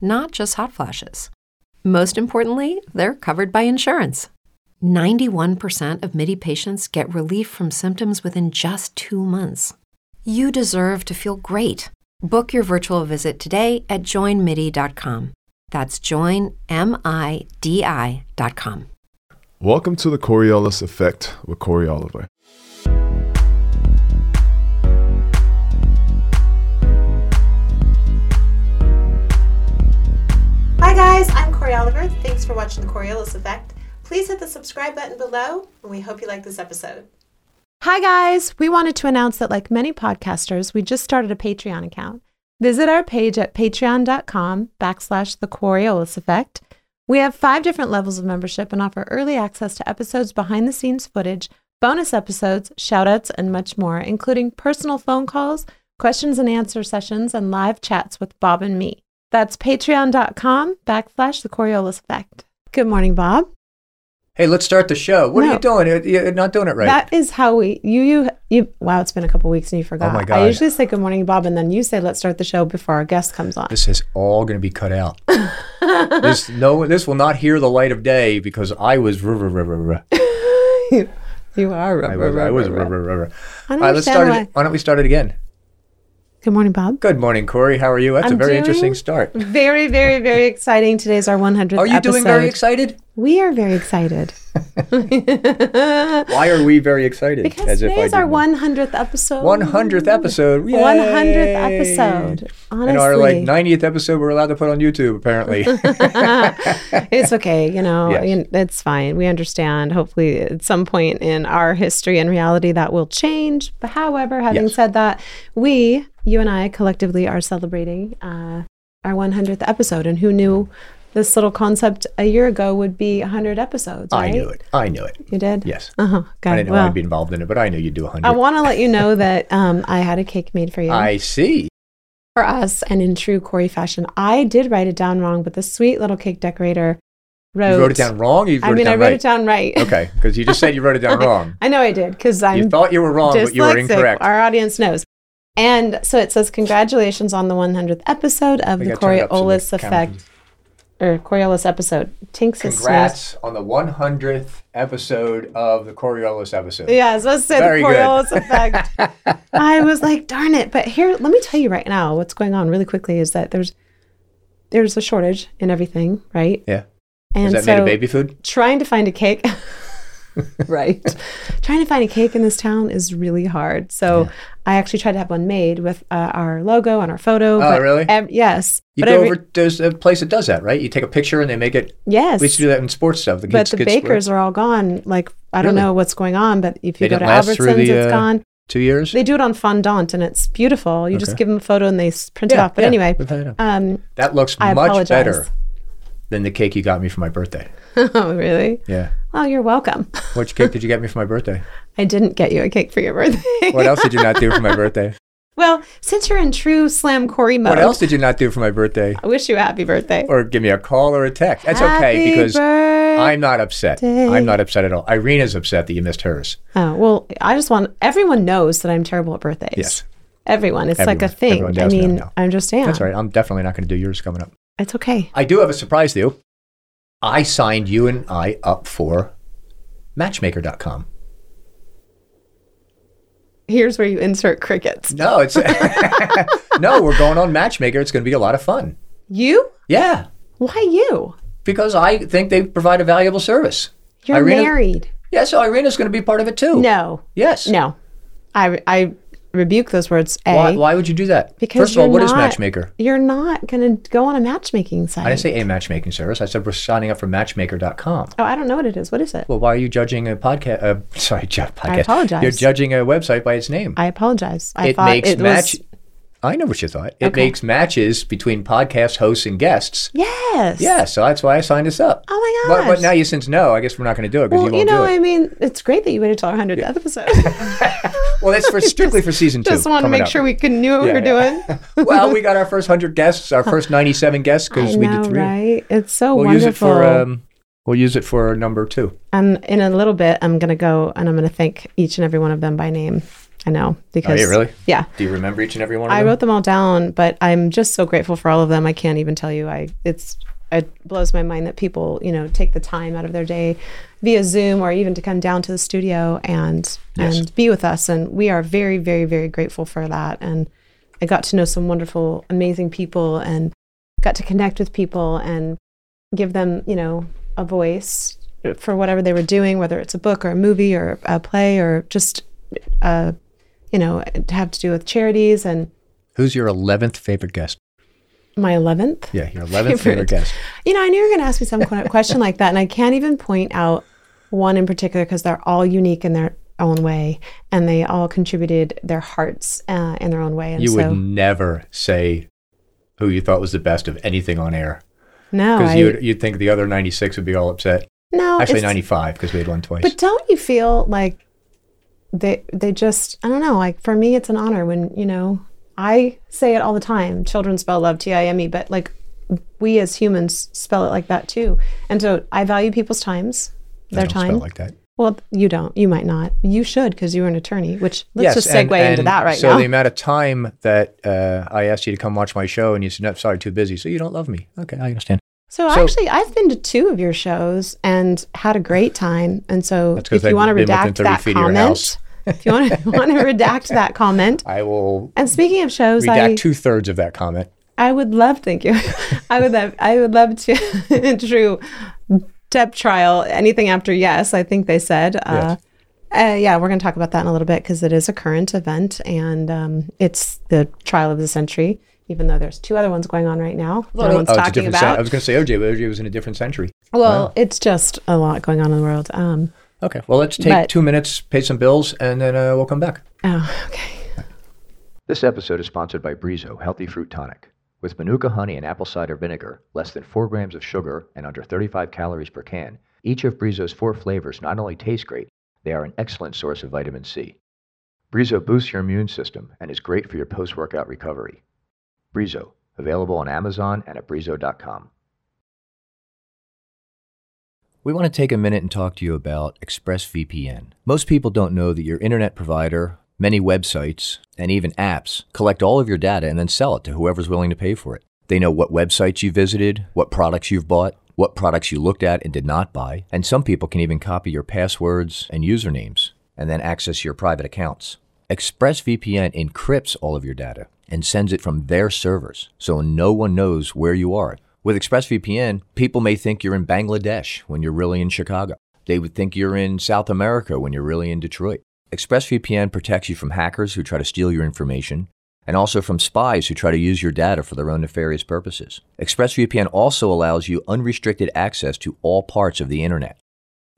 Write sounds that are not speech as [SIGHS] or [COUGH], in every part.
not just hot flashes. Most importantly, they're covered by insurance. 91% of MIDI patients get relief from symptoms within just two months. You deserve to feel great. Book your virtual visit today at joinmidi.com. That's joinmidi.com. Welcome to the Coriolis Effect with Cory Oliver. Guys, I'm Cory Oliver. Thanks for watching the Coriolis Effect. Please hit the subscribe button below, and we hope you like this episode. Hi, guys. We wanted to announce that, like many podcasters, we just started a Patreon account. Visit our page at patreon.com backslash the Coriolis Effect. We have five different levels of membership and offer early access to episodes behind the scenes footage, bonus episodes, shoutouts, and much more, including personal phone calls, questions and answer sessions, and live chats with Bob and me. That's patreon.com backslash the Coriolis Effect. Good morning, Bob. Hey, let's start the show. What are you doing? You're- not doing it right. That is how we you you you. Wow, it's been a couple weeks and you forgot. Oh my god! I usually say good morning, Bob, and then you say let's start the show before our guest comes on. this is all going to be cut out. [LAUGHS] this no, this will not hear the light of day because I was. ruh, ruh, ruh, ruh, ruh. [LAUGHS] you, you are. I was. I was. ruh, ruh, ruh, ruh. I don't All right, let's start. It, why don't we start it again? Good morning, Bob. Good morning, Cory. How are you? That's a I'm very doing interesting start. Very, very, very exciting. Today's our 100th Are you episode. doing very excited? We are very excited [LAUGHS] Why are we very excited? because today's our didn't 100th episode. 100th episode. 100th episode. Honestly, And our like 90th episode, we're allowed to put on YouTube. Apparently. [LAUGHS] [LAUGHS] it's okay. You know, Yes. it's fine. We understand. Hopefully, at some point in our history and reality, that will change. But however, having Yes. said that, we, you and I, collectively are celebrating uh, our 100th episode. And who knew this little concept a year ago would be 100 episodes? I knew it. I knew it. You did. Yes. Uh huh. I didn't know I'd be involved in it, but I knew you'd do 100. I want to let you know that um, I had a cake made for you. I see. for us, and in true Cory fashion, I did write it down wrong, but the sweet little cake decorator wrote. You wrote it down wrong. You wrote I mean, I wrote right. it down right. Okay, because you just said you wrote it down [LAUGHS] wrong. I know I did because You thought you were wrong, but you were incorrect. Our audience knows. And so it says, Congratulations on the 100th episode of We the gotta turn it up so the Coriolis Effect, or Coriolis episode. Tinks is Congrats on the 100th episode of the Coriolis episode. Yeah, I was supposed to say Very the. Coriolis effect. [LAUGHS] I was like, darn it. But here, let me tell you right now what's going on really quickly is that there's there's a shortage in everything, right? Yeah. And Is that so made of baby food? trying to find a cake [LAUGHS] [LAUGHS] right trying to find a cake in this town is really hard so i actually tried to have one made with uh, our logo and our photo Oh, but really? ev- yes You go every- over, to a place that does that, right? You take a picture and they make it. yes We used to do that in sports stuff. The but kids the get bakers are all gone like i don't Really? know what's going on but if you They go to didn't last through albertsons the, it's uh, gone two years. they do it on fondant and it's beautiful you just give them a photo and they print it off but yeah, anyway we've had it. um that looks I much apologize. better than the cake you got me for my birthday. [LAUGHS] oh really Yeah. well you're welcome [LAUGHS] Which cake did you get me for my birthday? i didn't get you a cake for your birthday [LAUGHS] What else did you not do for my birthday? well since you're in true slam cory mode What else did you not do for my birthday? i wish you a happy birthday Or give me a call or a text. That's Happy okay because birthday. I'm not upset. I'm not upset at all. Irina's upset that you missed hers. Oh, well, I just want everyone knows that I'm terrible at birthdays. Yes. Everyone. It's like a thing. Everyone I now, mean, now. I understand. That's right. I'm definitely not going to do yours coming up. It's okay. I do have a surprise to you. I signed you and I up for Matchmaker.com. Here's where you insert crickets. No, it's [LAUGHS] no. We're going on Matchmaker. It's going to be a lot of fun. You? Yeah, Why you? because I think they provide a valuable service. You're Irina- married. Yeah, so Irina's going to be part of it too. No, Yes. no. I I rebuke those words. A. Why, why would you do that? Because First of all, what is Matchmaker? You're not going to go on a matchmaking site. I didn't say a matchmaking service. I said we're signing up for Matchmaker.com. Oh, I don't know what it is. What is it? Well, why are you judging a [LAUGHS] podcast? Uh, sorry, podcast. apologize. You're judging a website by its name. I apologize. I it makes it match. was. I know what you thought. It Okay. makes matches between podcast hosts and guests. Yes. Yeah, so that's why I signed us up. Oh my But, but now you since no, I guess we're not going to do it because Well, you you, won't know, do it. I mean, it's great that you waited till our hundredth episode. [LAUGHS] well, that's for [LAUGHS] strictly for season two. Just want to make up. sure we can knew what Yeah, we were yeah. doing. [LAUGHS] well, we got our first hundred guests, our first ninety-seven guests because we did three. right? It's so We'll wonderful. use it for um, we'll use it for number two. And in a little bit, I'm going to go and I'm going to thank each and every one of them by name. I know because Oh, yeah, really? yeah, Do you remember each and every one of I them? wrote them all down, but I'm just so grateful for all of them. I can't even tell you. I it's it blows my mind that people you know take the time out of their day via Zoom or even to come down to the studio and Yes. and be with us. And we are very very very grateful for that. And I got to know some wonderful, amazing people and got to connect with people and give them you know a voice for whatever they were doing, whether it's a book or a movie or a play or just. Uh, you know, to have to do with charities and Who's your eleventh favorite guest? my 11th. Yeah, your eleventh Favorite. favorite guest. You know, I knew you were going to ask me some question like that. And I can't even point out one in particular because they're all unique in their own way and they all contributed their hearts uh, in their own way. And You so, would never say who you thought was the best of anything on air no, because you'd, you'd think the other ninety-six would be all upset. no, Actually, ninety-five because we had one twice. But don't you feel like they they just I don't know like for me it's an honor when you know I say it all the time children spell love T I M E but like we as humans spell it like that too and so I value people's times their time like that. well you don't you might not you should because you're an attorney which let's yes, just segue and- into that right so now So the amount of time that uh, I asked you to come watch my show and you said, "No, sorry, too busy," so you don't love me. Okay, I understand. So, so- actually I've been to two of your shows and had a great time and so if you want to redact that feet of your comment if you want to want to redact that comment [LAUGHS] I will and speaking of shows redact two thirds of that comment. I would love, thank you. [LAUGHS] I would love, I would love to [LAUGHS] true Depp trial. Anything after yes, I think they said. Uh, uh, yeah, we're going to talk about that in a little bit because it is a current event and um, it's the trial of the century. Even though there's two other ones going on right now, that everyone's Oh, it's a talking different cen- about. I was going to say OJ, but OJ was in a different century. well, it's just a lot going on in the world. Um, Okay, well, let's take But- two minutes, pay some bills, and then uh, we'll come back. oh, okay. This episode is sponsored by Brizo Healthy Fruit Tonic. With Manuka honey and apple cider vinegar, less than 4 grams of sugar, and under 35 calories per can, each of Brizo's four flavors not only taste great, they are an excellent source of vitamin C. Brizo boosts your immune system and is great for your post workout recovery. Brizo, available on Amazon and at brizo.com. We want to take a minute and talk to you about ExpressVPN. Most people don't know that your internet provider, many websites, and even apps collect all of your data and then sell it to whoever's willing to pay for it. They know what websites you visited, what products you've bought, what products you looked at and did not buy, and some people can even copy your passwords and usernames and then access your private accounts. ExpressVPN encrypts all of your data and sends it from their servers so no one knows where you are. With ExpressVPN, people may think you're in Bangladesh when you're really in Chicago. They would think you're in South America when you're really in Detroit. ExpressVPN protects you from hackers who try to steal your information and also from spies who try to use your data for their own nefarious purposes. ExpressVPN also allows you unrestricted access to all parts of the internet.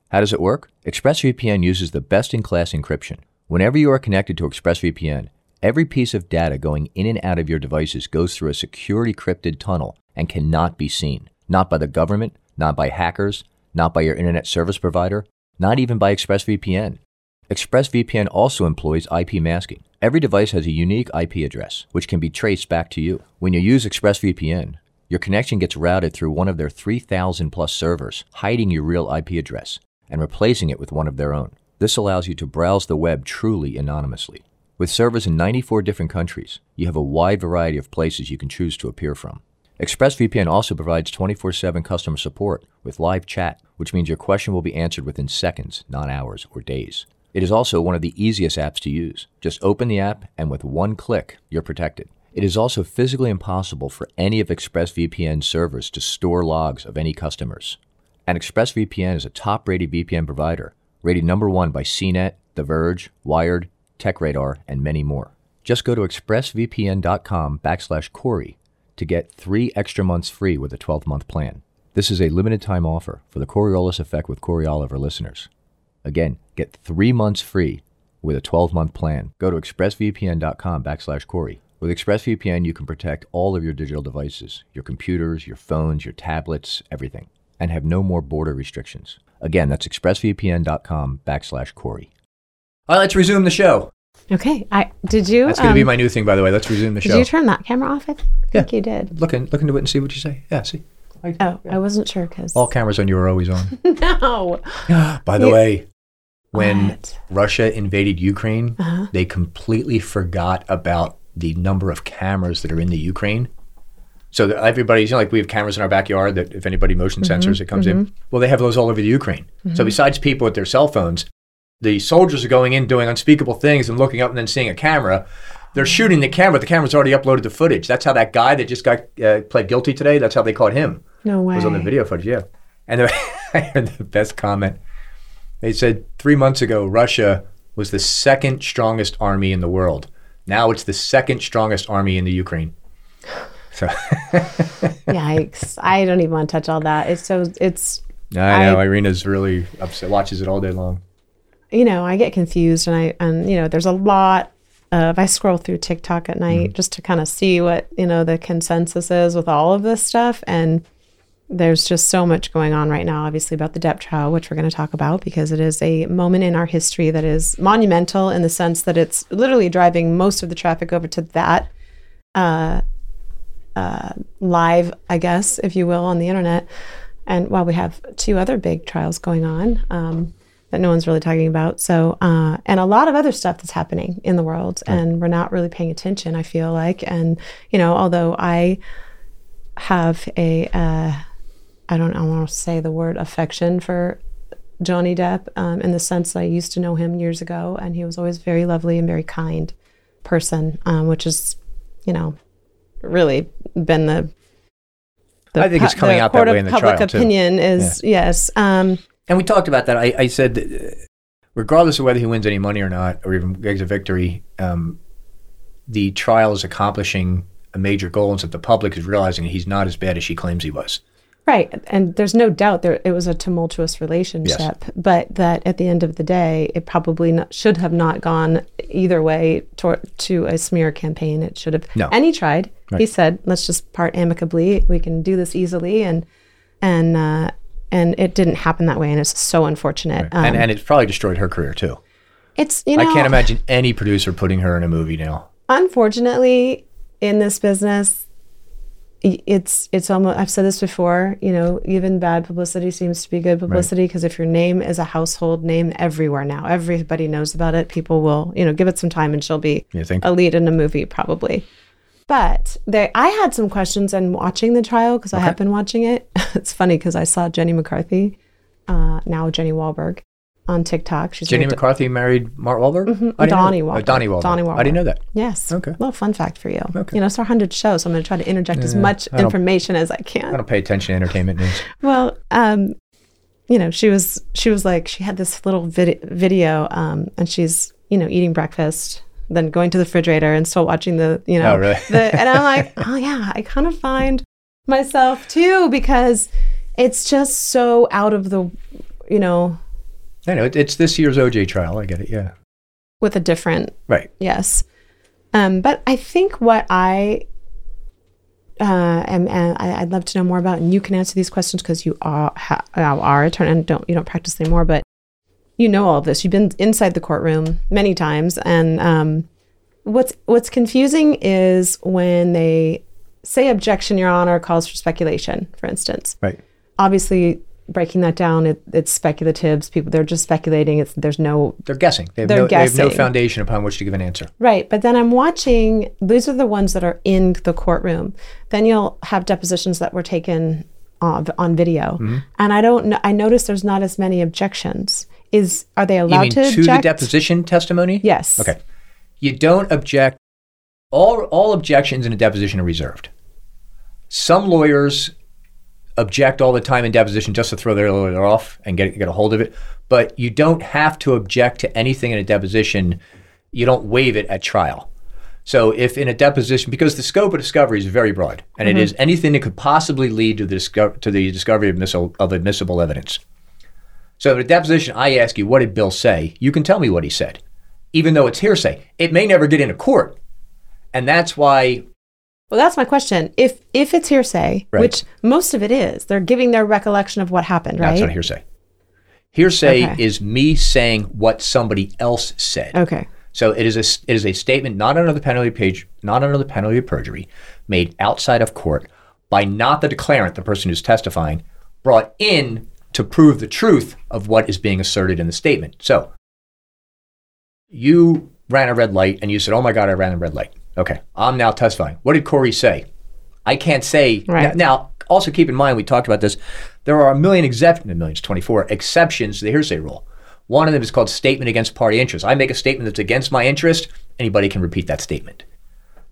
How does it work? ExpressVPN uses the best in class encryption. Whenever you are connected to ExpressVPN, every piece of data going in and out of your devices goes through a security crypted tunnel and cannot be seen. Not by the government, not by hackers, not by your internet service provider, not even by ExpressVPN. ExpressVPN also employs IP masking. Every device has a unique IP address, which can be traced back to you. When you use ExpressVPN, your connection gets routed through one of their 3,000 plus servers, hiding your real IP address and replacing it with one of their own. This allows you to browse the web truly anonymously. With servers in 94 different countries, you have a wide variety of places you can choose to appear from. ExpressVPN also provides 24 7 customer support with live chat, which means your question will be answered within seconds, not hours or days. It is also one of the easiest apps to use. Just open the app, and with one click, you're protected. It is also physically impossible for any of ExpressVPN's servers to store logs of any customers. And ExpressVPN is a top rated VPN provider, rated number one by CNET, The Verge, Wired, TechRadar, and many more. Just go to expressvpn.com backslash Corey to get three extra months free with a 12 month plan. This is a limited time offer for the Coriolis Effect with Cory Oliver listeners. Again, get three months free with a 12 month plan. Go to expressvpn.com backslash Corey. With ExpressVPN, you can protect all of your digital devices, your computers, your phones, your tablets, everything, and have no more border restrictions. Again, that's expressvpn.com backslash Corey. All right, let's resume the show. Okay. I did you? That's going to be um, my new thing, by the way. Let's resume the show. Did you turn that camera off? I think Yeah. you did. look, in, look into it and see what you say. Yeah, see. Oh, I wasn't sure because. All cameras on you are always on. [LAUGHS] no. [GASPS] By the Yeah. way, when What? Russia invaded Ukraine, Uh-huh. they completely forgot about the number of cameras that are in the Ukraine. So that everybody's you know, like we have cameras in our backyard that if anybody motion Mm-hmm. sensors, it comes in. Well, they have those all over the Ukraine. So besides people with their cell phones, the soldiers are going in doing unspeakable things and looking up and then seeing a camera. They're shooting the camera. The camera's already uploaded the footage. That's how that guy that just got uh, pled guilty today. That's how they caught him No way. was on the video footage, yeah. And the, [LAUGHS] I heard the best comment. They said three months ago, Russia was the second strongest army in the world. Now it's the second strongest army in the Ukraine. [LAUGHS] So [LAUGHS] Yikes! I don't even want to touch all that. It's so it's I know I- Irina's really upset. Watches it all day long. You know I get confused and I and you know there's a lot of I scroll through TikTok at night Mm-hmm. just to kind of see what you know the consensus is with all of this stuff and there's just so much going on right now obviously about the Depp trial which we're going to talk about because it is a moment in our history that is monumental in the sense that it's literally driving most of the traffic over to that uh, uh, live, I guess, if you will, on the internet. And while we have two other big trials going on um, that no one's really talking about, so uh, and a lot of other stuff that's happening in the world, and we're not really paying attention. I feel like, and you know, although I have a, uh, I don't, I want to say the word affection for Johnny Depp um, in the sense that I used to know him years ago, and he was always very lovely and very kind person, um, which is, you know, really been the. the I think it's coming out that way in the public trial, too. opinion is yes. Um, And we talked about that. I, I said, that, uh, regardless of whether he wins any money or not, or even gets a victory, um, the trial is accomplishing a major goal, and so the public is realizing he's not as bad as she claims he was. Right. And there's no doubt there it was a tumultuous relationship, but that at the end of the day, it probably not, should have not gone either way to, to a smear campaign. It should have. No. And he tried. He said, "Let's just part amicably. We can do this easily." And and uh, and it didn't happen that way, and it's so unfortunate. Um, and and it's probably destroyed her career too. it's you know I can't imagine any producer putting her in a movie now. unfortunately in this business it's it's almost i've said this before you know even bad publicity seems to be good publicity because if your name is a household name everywhere now everybody knows about it people will you know give it some time and she'll be a lead in a movie probably but they i had some questions and watching the trial because i have been watching it [LAUGHS] it's funny because i saw jenny mccarthy uh, now jenny Wahlberg on tiktok she's Jenny McCarthy married Mark Wahlberg. Know Donnie. Oh, Wahlberg. Donnie Wahlberg. Donnie I didn't know that. Yes. Okay. Little fun fact for you. Okay. You know, it's our 100th show, so I'm going to try to interject as much information as I can. I don't pay attention to entertainment news. [LAUGHS] Well, um, you know, she was she was like she had this little vid- video, um, and she's you know eating breakfast, then going to the refrigerator and still watching the you know Oh, really? the, and I'm like, [LAUGHS] oh yeah, I kind of find myself too because it's just so out of the you know I know it's this year's OJ trial. I get it. Yeah. with a different Right. Yes. Um, but I think what I uh, am, and I, I'd love to know more about, and you can answer these questions because you are ha, uh, are attorney and don't you don't practice anymore, but you know all of this. You've been inside the courtroom many times, and um, what's what's confusing is when they say objection, Your Honor, calls for speculation, for instance Right. obviously breaking that down, it, it's speculatives. People they're just speculating. It's there's no They're guessing. They have, They're no, they have no foundation upon which to give an answer. Right. But then I'm watching, these are the ones that are in the courtroom. Then you'll have depositions that were taken on, on video. Mm-hmm. And I don't know, I notice there's not as many objections. Is Are they allowed to to object? the deposition testimony? Yes. Okay. You don't object. All all objections in a deposition are reserved. Some lawyers object all the time in deposition just to throw their lawyer off and get get a hold of it. But you don't have to object to anything in a deposition. You don't waive it at trial. So if in a deposition, because the scope of discovery is very broad, and it mm-hmm. is anything that could possibly lead to the disco- to the discovery of, admissible, of admissible evidence. So in a deposition, I ask you, what did Bill say? You can tell me what he said, even though it's hearsay. It may never get into court, and that's why Well, that's my question. If if it's hearsay, Right. which most of it is, they're giving their recollection of what happened, right? that's not hearsay. Hearsay Okay. is me saying what somebody else said. Okay. So it is a it is a statement not under the penalty of page not under the penalty of perjury, made outside of court by not the declarant, the person who's testifying, brought in to prove the truth of what is being asserted in the statement. So you ran a red light and you said, "Oh my God, I ran a red light." Okay, I'm now testifying. What did Cory say? I can't say Right. now. Also, keep in mind we talked about this. There are a million exceptions, millions, 24 exceptions to the hearsay rule. One of them is called statement against party interest. I make a statement that's against my interest. Anybody can repeat that statement.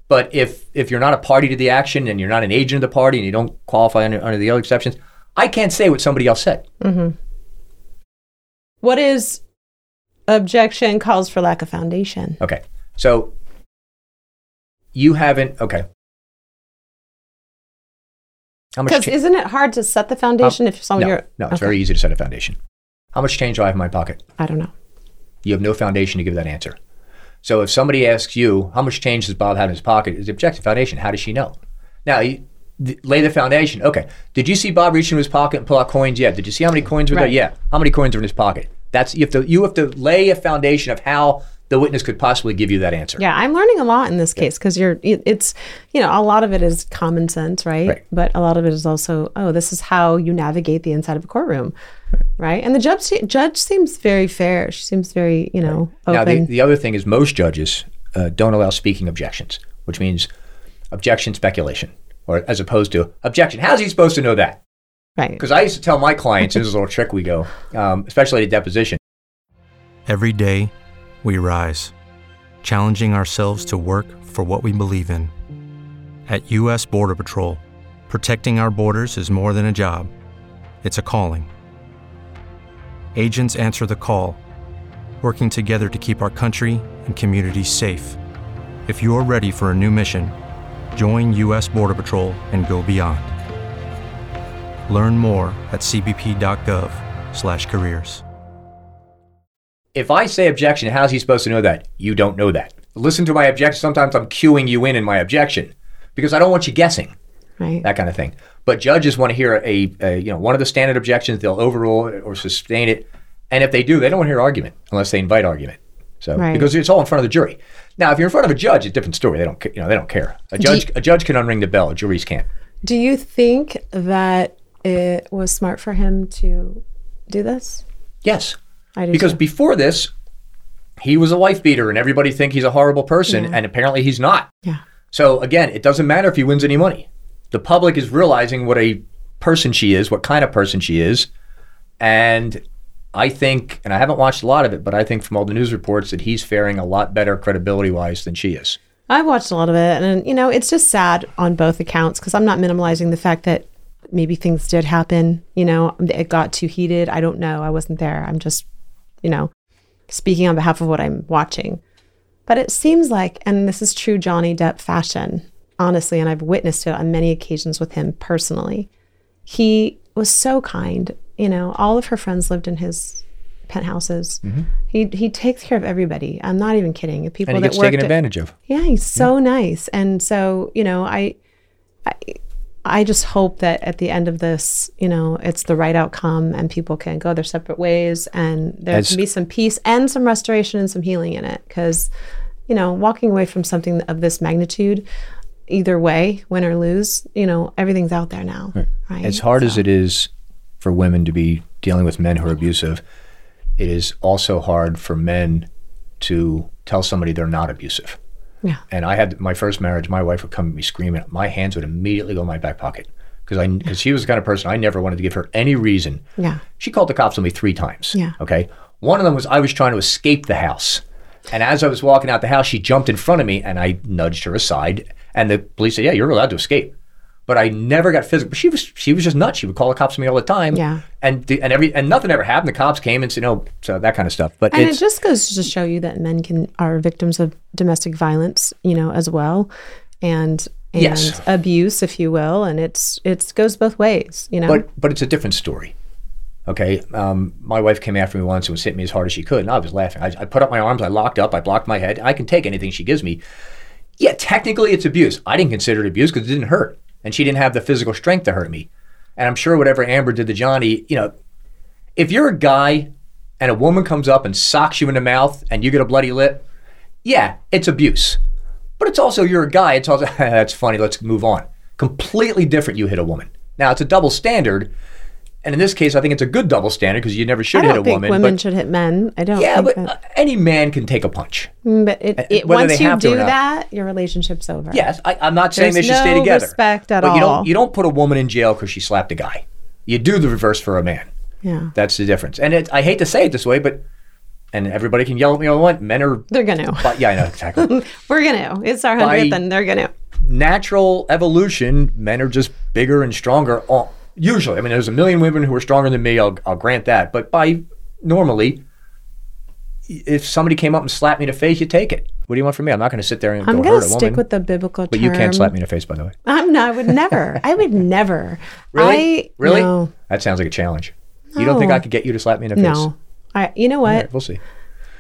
But if if you're not a party to the action and you're not an agent of the party and you don't qualify under, under the other exceptions, I can't say what somebody else said. Mm-hmm. What is objection calls for lack of foundation? Okay. So you haven't. Okay. How much? Because cha- isn't it hard to set the foundation if someone no, you're no, it's Okay. very easy to set a foundation. How much change do I have in my pocket? I don't know. You have no foundation to give that answer. So if somebody asks you, how much change does Bob have in his pocket? Is the objective foundation. How does she know? Now, you, th- lay the foundation. Okay. Did you see Bob reach in his pocket and pull out coins? Yeah. Did you see how many coins were there? Yeah. How many coins are in his pocket? That's you have to you have to lay a foundation of how the witness could possibly give you that answer. Yeah, I'm learning a lot in this case because you're. it- It's you know a lot of it is common sense, right? Right. But a lot of it is also oh, this is how you navigate the inside of a courtroom, right? And the judge judge seems very fair. She seems very you know Now, the, the other thing is most judges uh, don't allow speaking objections, which means objection speculation, or as opposed to objection. How's he supposed to know that? right. Because I used to tell my clients, this is a little trick we go, um, especially at a deposition. Every day, we rise, challenging ourselves to work for what we believe in. At U.S. Border Patrol, protecting our borders is more than a job, it's a calling. Agents answer the call, working together to keep our country and communities safe. If you're ready for a new mission, join U.S. Border Patrol and go beyond. Learn more at cbp.gov/careers. If I say objection, how's he supposed to know that? You don't know that. Listen to my objection. Sometimes I'm cueing you in in my objection because I don't want you guessing. right. that kind of thing. But judges want to hear a, a you know one of the standard objections. They'll overrule it or sustain it, and if they do, they don't want to hear argument unless they invite argument. So Right. because it's all in front of the jury. Now, if you're in front of a judge, it's a different story. They don't you know they don't care. A judge you- a judge can unring the bell. Juries can't. Do you think that it was smart for him to do this? Yes, I do because too. before this, he was a wife beater, and everybody think he's a horrible person, and apparently he's not. yeah. So again, it doesn't matter if he wins any money. The public is realizing what a person she is, what kind of person she is. And I think, and I haven't watched a lot of it, but I think from all the news reports that he's faring a lot better credibility wise than she is. I've watched a lot of it, and you know, it's just sad on both accounts because I'm not minimalizing the fact that maybe things did happen. You know, it got too heated. I don't know. I wasn't there. I'm just, you know, speaking on behalf of what I'm watching. But it seems like, and this is true Johnny Depp fashion, honestly, and I've witnessed it on many occasions with him personally. He was so kind. You know, all of her friends lived in his penthouses. Mm-hmm. He he takes care of everybody. I'm not even kidding. The People And he that gets taken at- advantage of. yeah, he's so nice. And so, you know, I, I I just hope that at the end of this, you know, it's the right outcome and people can go their separate ways and there As- can be some peace and some restoration and some healing in it cuz you know, walking away from something of this magnitude either way, win or lose, you know, everything's out there now. Right. As hard as it is for women to be dealing with men who are abusive. It is also hard for men to tell somebody they're not abusive. Yeah. And I had my first marriage. My wife would come at me screaming. My hands would immediately go in my back pocket because I because she was the kind of person I never wanted to give her any reason. Yeah. She called the cops on me three times. Yeah. Okay. One of them was I was trying to escape the house, and as I was walking out the house, she jumped in front of me, and I nudged her aside. And the police said, "Yeah, you're allowed to escape." But I never got physical. She was she was just nuts. She would call the cops on me all the time. Yeah. And the- and every and nothing ever happened. The cops came and said, "No," so that kind of stuff. But And it just goes to show you that men can are victims of domestic violence, you know, as well, and and Yes. abuse, if you will, and it's it's goes both ways, you know. But but it's a different story. Okay, um, my wife came after me once and was hitting me as hard as she could, and I was laughing. I, I put up my arms, I locked up, I blocked my head. I can take anything she gives me. Yeah, technically it's abuse. I didn't consider it abuse because it didn't hurt, and she didn't have the physical strength to hurt me. And I'm sure whatever Amber did to Johnny, you know, if you're a guy and a woman comes up and socks you in the mouth and you get a bloody lip, yeah, it's abuse. But it's also you're a guy. It's also [LAUGHS] that's funny. Let's move on. Completely different. You hit a woman. Now it's a double standard, and in this case, I think it's a good double standard because you never should I hit don't a think woman. women but should hit men. I don't. yeah, but uh, any man can take a punch. Mm, but it, uh, it, once you do that, your relationship's over. Yes, I, I'm not saying There's they should stay no together. respect at but you all. don't you don't put a woman in jail because she slapped a guy. You do the reverse for a man. Yeah. That's the difference. And it, I hate to say it this way, but and everybody can yell at me all they want. Men are, They're gonna. but yeah, I know exactly. [LAUGHS] We're gonna. It's our hundredth, and they're gonna. natural evolution, men are just bigger and stronger. all- Usually, I mean, there's a million women who are stronger than me. I'll, I'll grant that. But by normally, if somebody came up and slapped me in the face, you take it. What do you want from me? I'm not going to sit there and I'm go gonna stick woman. with the biblical but term. you can't slap me in the face, by the way. I'm not. I would never. [LAUGHS] I would never. Really? I, really? No. That sounds like a challenge. You don't think I could get you to slap me in the face? No. I. You know what? right, we'll see.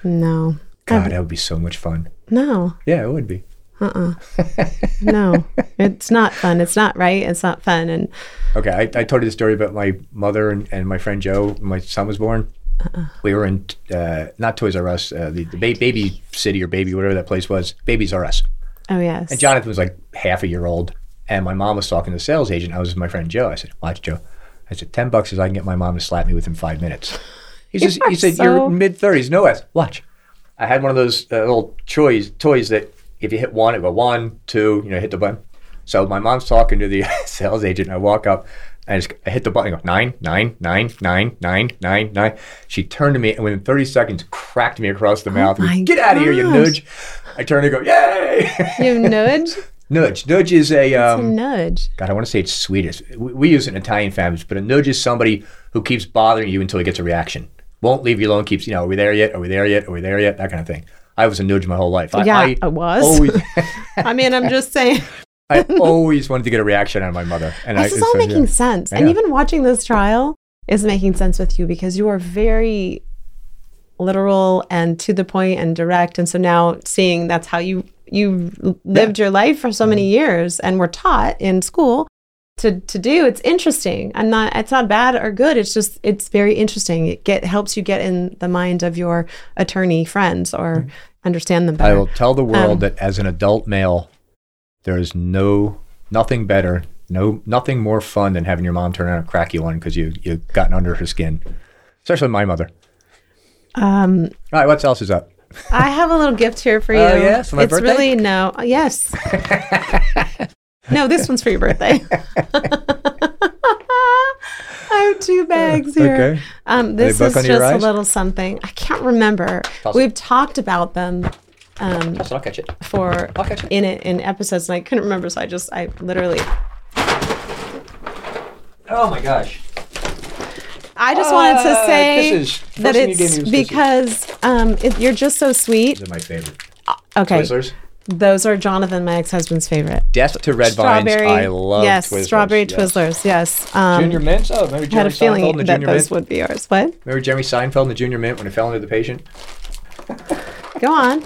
No. God, that would be so much fun. No. Yeah, it would be. Uh-uh no. it's not fun. It's not right. It's not fun. And Okay, I, I told you the story about my mother and, and my friend Joe. My son was born. Uh-uh. We were in uh, not Toys R Us, uh, the, the ba- baby city or baby whatever that place was. Babies R Us. oh yes. And Jonathan was like half a year old, and my mom was talking to the sales agent. I was with my friend Joe. I said, "Watch, Joe." I said, 10 bucks is I can get my mom to slap me within five minutes." He [LAUGHS] says, "He said so- you're mid thirties. No, S. Watch." I had one of those uh, little toys toys that if you hit one, it go one, two, you know, hit the button. So my mom's talking to the [LAUGHS] sales agent. And I walk up. I just I hit the button. I go nine, nine, nine, nine, nine, nine, nine. She turned to me and within 30 seconds cracked me across the mouth. Oh goes, Get out of here, you nudge! I turn and go, yay! you [LAUGHS] nudge. nudge. Nudge is a a um, nudge. God, I want to say it's Swedish. We, we use it in Italian families, but a nudge is somebody who keeps bothering you until he gets a reaction. Won't leave you alone. Keeps you know, are we there yet? Are we there yet? Are we there yet? That kind of thing. I was a nudge my whole life. I, Yeah, I I was. Always, [LAUGHS] I mean, I'm just saying. [LAUGHS] I [LAUGHS] always wanted to get a reaction out of my mother. And I, This is all so, yeah. making sense. And even watching this trial is making sense with you because you are very literal and to the point and direct. And so now seeing that's how you you lived your life for so many Mm-hmm. years and were taught in school to to do, it's interesting. I'm not it's not bad or good. It's just it's very interesting. It get helps you get in the mind of your attorney friends or understand them Mm-hmm. I will tell the world Um, that as an adult male, there is no nothing better, no nothing more fun than having your mom turn around a cracky one because you you've gotten under her skin. Especially my mother. Um All right, what else is up? I have a little gift here for [LAUGHS] you. Oh, yes? For my it's birthday? really no. Yes. [LAUGHS] no, this one's for your birthday. [LAUGHS] I have two bags here. Okay. Um, this is just a little something. I can't remember. Toss. We've talked about them um, So I'll catch it. for I'll catch it. in it in episodes, and I couldn't remember, so I just I literally Oh my gosh. I just wanted to Ah, say that thing you gave it's me was kisses. because um, it, you're just so sweet. These are my favorite. Okay, Twizzlers. Those are Jonathan, my ex-husband's favorite. Death to red vines. I love yes, Twizzlers. strawberry yes. Twizzlers. Yes. Um, Junior mints. Oh, remember had Jerry a feeling Seinfeld and the that Junior those Mint? would be yours. What? Remember Jeremy Seinfeld and the Junior Mint when it fell into the patient? Go on.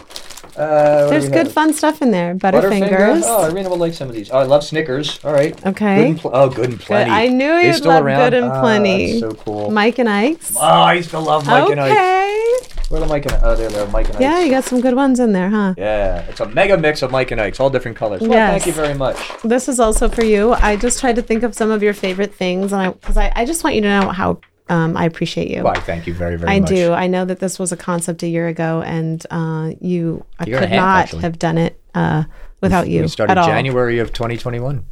Uh, There's good have? fun stuff in there. Butterfinger. Butterfingers. Oh, Irina will like some of these. Oh, I love Snickers. All right. Okay. Good and pl- oh, good and plenty. I knew you'd love around? Good and Ah, Plenty. that's so cool. Mike and Ike's. Oh, I used to love Mike and Ike. okay. Where are the Mike and Oh, there, there, Mike and Yeah, you got some good ones in there, huh? Yeah, it's a mega mix of Mike and Ike's, all different colors. Well, Yes. thank you very much. This is also for you. I just tried to think of some of your favorite things, and I because I, I just want you to know how um, I appreciate you. Why, thank you very, very I much. I do. I know that this was a concept a year ago, and uh, you I could not actually. have done it uh, without you We started at all. January of 2021.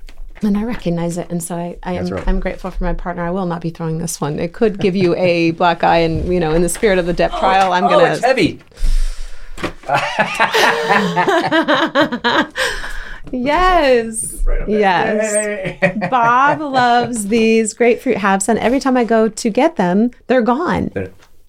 And I recognize it, and so I, I am right. I'm grateful for my partner. I will not be throwing this one. It could give you a [LAUGHS] black eye, and you know, in the spirit of the Depp oh, trial, I'm oh, gonna. it's heavy. [LAUGHS] yes, yes. Bob loves these grapefruit halves, and every time I go to get them, they're gone.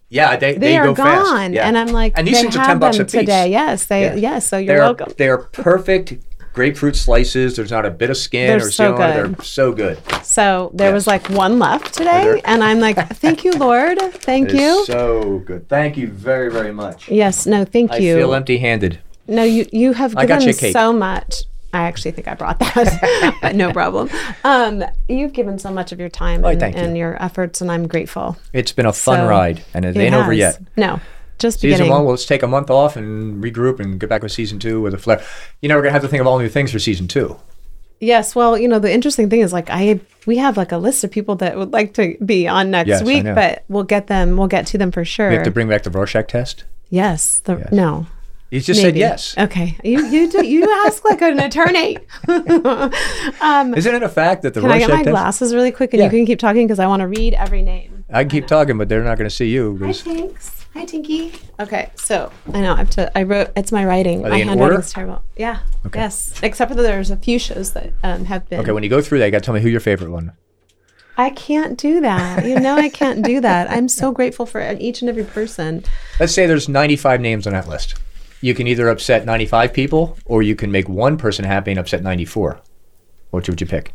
Yeah, they, They, they are gone, Yeah. and I'm like, and these things are 10 bucks a piece. today. Yes, they Yeah. yes. So you're They're, welcome. they're perfect grapefruit slices. There's not a bit of skin They're or so skin on it. good. They're so good. So there was like one left today, and I'm like, [LAUGHS] thank you, Lord, thank It you. so good. Thank you very, very much. yes, no, thank you. I you. feel empty-handed. No, you you have I given so much. I actually think I brought that, [LAUGHS] but no problem. Um, you've given so much of your time Oh, and, you. and your efforts, and I'm grateful. It's been a fun So, ride, and it, It ain't over yet. No, just Season beginning. one, well, let's take a month off and regroup and get back with season two with a flare. You know, we're gonna have to think of all new things for season two. Yes, well, you know, the interesting thing is like I we have like a list of people that would like to be on next Yes, week, but we'll get them. We'll get to them for sure. We have to bring back the Rorschach test. yes, the no. You just said yes. Okay, you you do you ask like an attorney. [LAUGHS] um, Isn't it a fact that the Can I get my test? glasses really quick and Yeah. you can keep talking because I want to read every name. I can keep talking, but they're not going to see you. Hi, thanks. Hi, Tinky. Okay, so I know I have to. I wrote. It's my writing. Are my they in handwriting's order? terrible. Yeah. Okay. Yes. Except for that, there's a few shows that um, have been. Okay, when you go through that, you got to tell me who your favorite one. I can't do that. You know, I can't do that. I'm so grateful for each and every person. Let's say there's 95 names on that list. You can either upset 95 people, or you can make one person happy and upset 94. Which would you pick?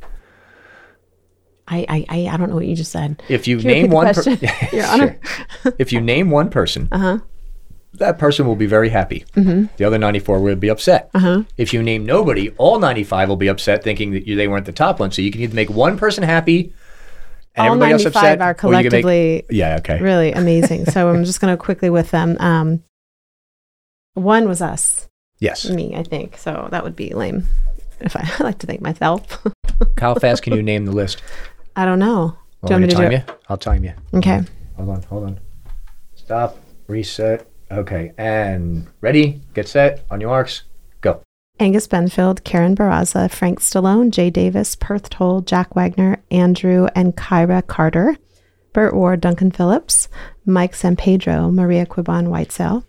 I I I, don't know what you just said. If you Can name one, per- question, [LAUGHS] Your Honor? Sure. if you name one person, Uh-huh. that person will be very happy. Mm-hmm. The other 94 will be upset. If you name nobody, all 95 will be upset, thinking that you, they weren't the top one. So you can either make one person happy, and All everybody else 95 upset, are can make- collectively yeah, okay. really amazing. So I'm just going [LAUGHS] to quickly with them. Um, one was us, Yes. me, I think. So that would be lame. If I, I [LAUGHS] like to thank myself. How fast can you name the list? I don't know. Do you want me to do time it? you? I'll time you. Okay. Hold on, hold on. Stop, reset. Okay, and ready, get set, on your marks, go. Angus Benfield, Karen Barraza, Frank Stallone, Jay Davis, Perth Toll, Jack Wagner, Andrew and Kyra Carter, Burt Ward, Duncan Phillips, Mike San Pedro, Maria Quiban Whitesell,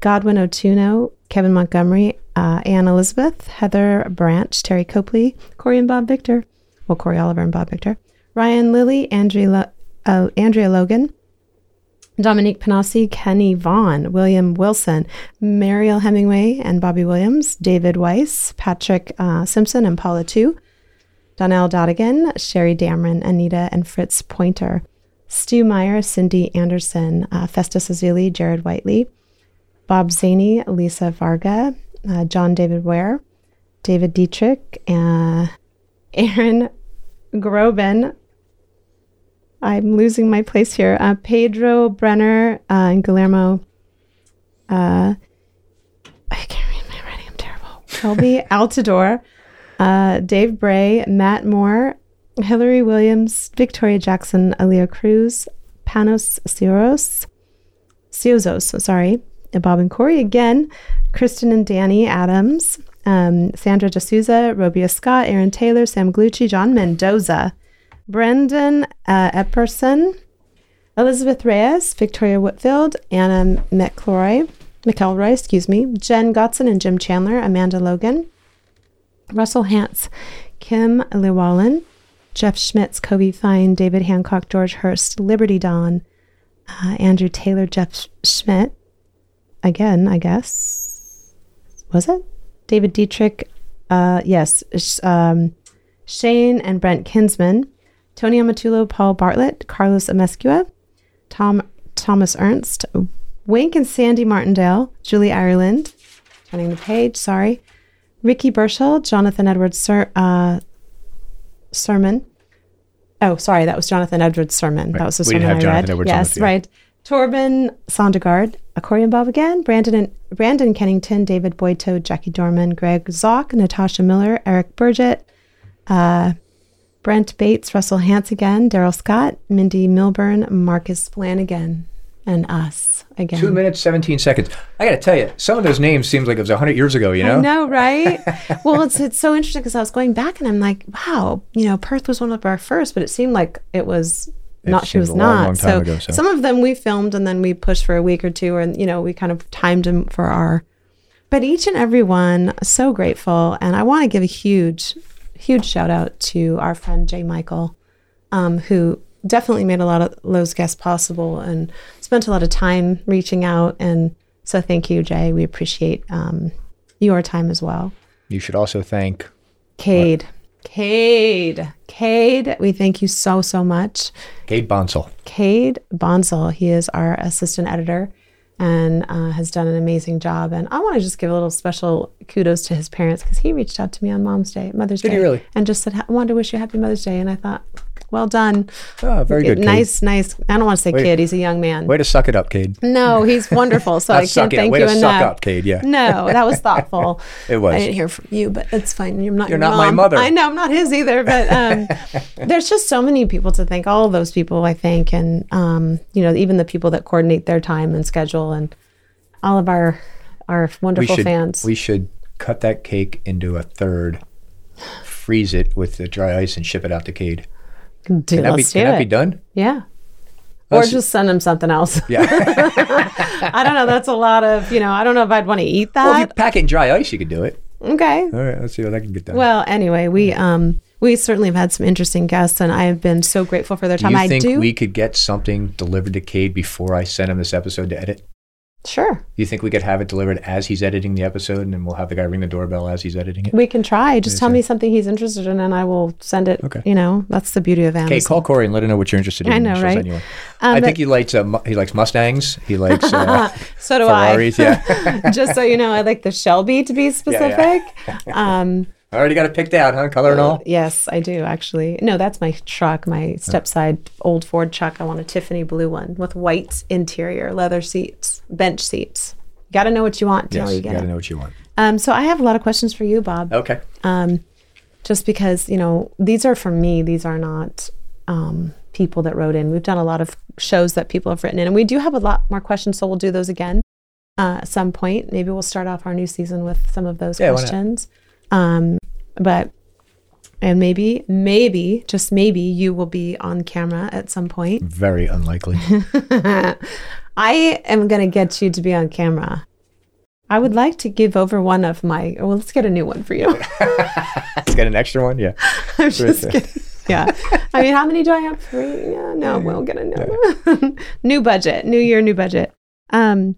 Godwin Otuno, Kevin Montgomery, uh, Anne Elizabeth, Heather Branch, Terry Copley, Cory and Bob Victor, well, Cory Oliver and Bob Victor, Ryan Lilly, Andrea, uh, Andrea Logan, Dominique Panassi, Kenny Vaughn, William Wilson, Mariel Hemingway and Bobby Williams, David Weiss, Patrick uh, Simpson and Paula Tu, Donnell Dodigan, Sherry Dameron, Anita and Fritz Pointer, Stu Meyer, Cindy Anderson, uh, Festus Azuli, Jared Whiteley, Bob Zaney, Lisa Varga, uh, John David Ware, David Dietrich, uh, [LAUGHS] Aaron Groben, I'm losing my place here. Uh, Pedro Brenner uh, and Guillermo. Uh, I can't read my writing. I'm terrible. Kelby [LAUGHS] Altador, uh, Dave Bray, Matt Moore, Hillary Williams, Victoria Jackson, Aaliyah Cruz, Panos Sioros, Siozos, sorry, and Bob and Cory again, Kristen and Danny Adams, um, Sandra D'Souza, Robia Scott, Aaron Taylor, Sam Glucci, John Mendoza. Brendan uh, Epperson, Elizabeth Reyes, Victoria Whitfield, Anna McElroy, McElroy, excuse me, Jen Gotson and Jim Chandler, Amanda Logan, Russell Hance, Kim Llewellyn, Jeff Schmitz, Kobe Fine, David Hancock, George Hurst, Liberty Dawn, uh, Andrew Taylor, Jeff Schmidt, again, I guess. Was it? David Dietrich, uh, yes, um, Shane and Brent Kinsman, Tony Amatulo, Paul Bartlett, Carlos Amescua, Tom Thomas Ernst, Wink and Sandy Martindale, Julie Ireland, turning the page, sorry, Ricky Burchell, Jonathan Edwards Ser- uh, Sermon. Oh, sorry, that was Jonathan Edwards Sermon. That was the We sermon have I Jonathan read. Edwards yes, right. Torben Sondergaard, Accordion Bob again, Brandon and Brandon Kennington, David Boyto, Jackie Dorman, Greg Zock, Natasha Miller, Eric Burgett, uh, Brent Bates, Russell Hance again, Daryl Scott, Mindy Milburn, Marcus Flanagan, and us again. Two minutes, 17 seconds. I got to tell you, some of those names seems like it was 100 years ago, you know? I know, right? [LAUGHS] well, it's it's so interesting because I was going back and I'm like, wow, you know, Perth was one of our first, but it seemed like it was not. She was a long, not. long so, ago, so. some of them we filmed and then we pushed for a week or two, and you know, we kind of timed them for our. But each and every one, so grateful, and I want to give a huge, huge shout out to our friend Jay Michael, um, who definitely made a lot of those guests possible and spent a lot of time reaching out. And so, thank you, Jay. We appreciate um, your time as well. You should also thank Cade. Cade. Cade, we thank you so, so much. Cade Bonsall. Cade Bonsall, he is our assistant editor and uh, has done an amazing job. And I want to just give a little special kudos to his parents because he reached out to me on Mom's Day, Mother's Did Day. he really? And just said, I wanted to wish you a happy Mother's Day. And I thought, well done. Oh, very good. Cade. Nice, nice. I don't want to say Wait. kid, he's a young man. Way to suck it up, Cade. No, he's wonderful. So [LAUGHS] I can't it thank Way you to enough. suck up, Cade. Yeah. No, that was thoughtful. [LAUGHS] It was. I didn't hear from you, but it's fine. You're not. You're your not my mother. I know I'm not his either. But um, [LAUGHS] there's just so many people to thank. All of those people, I think, and um, you know, even the people that coordinate their time and schedule, and all of our our We wonderful should, fans. we should cut that cake into a third, freeze it with the dry ice, and ship it out to Cade. Do, Can that, be, let's can that be done? Yeah. Oh, Or so- just send him something else. Yeah. [LAUGHS] I don't know. That's a lot of, you know, I don't know if I'd want to eat that. well, if you pack it in dry ice, you could do it. okay. All right, let's see what I can get done. Well, anyway, we um we certainly have had some interesting guests, and I have been so grateful for their time. do you I think do. we could get something delivered to Cade before I send him this episode to edit? Sure. Do you think we could have it delivered as he's editing the episode, and then we'll have the guy ring the doorbell as he's editing it? We can try. Just tell me something he's interested in, and I will send it. Okay. You know, that's the beauty of Amazon. Okay, call Cory and let him know what you're interested in. I know, right? send you one. Um, I think he likes uh, he likes Mustangs. He likes uh, [LAUGHS] So do Ferraris. I. Yeah, [LAUGHS] Just so you know, I like the Shelby to be specific. [LAUGHS] um, I already got it picked out, huh? Color and all. yes, I do actually. No, that's my truck, my stepside old Ford truck. I want a Tiffany blue one with white interior, leather seats, bench seats. Got to know what you want Yes, you you got to know what you want. Um, so I have a lot of questions for you, Bob. Okay. um, just because you know these are for me these are not um, people that wrote in we've done a lot of shows that people have written in and we do have a lot more questions so we'll do those again uh, at some point maybe we'll start off our new season with some of those Yeah, why not? Um, but and maybe maybe just maybe you will be on camera at some point Very unlikely. [LAUGHS] i am going to get you to be on camera i would like to give over one of my well let's get a new one for you Let's [LAUGHS] get an extra one. Yeah. [LAUGHS] I'm just kidding. Yeah. I mean, how many do I have? Three? Yeah, no, we'll get a new one. new budget, new year, new budget. Um,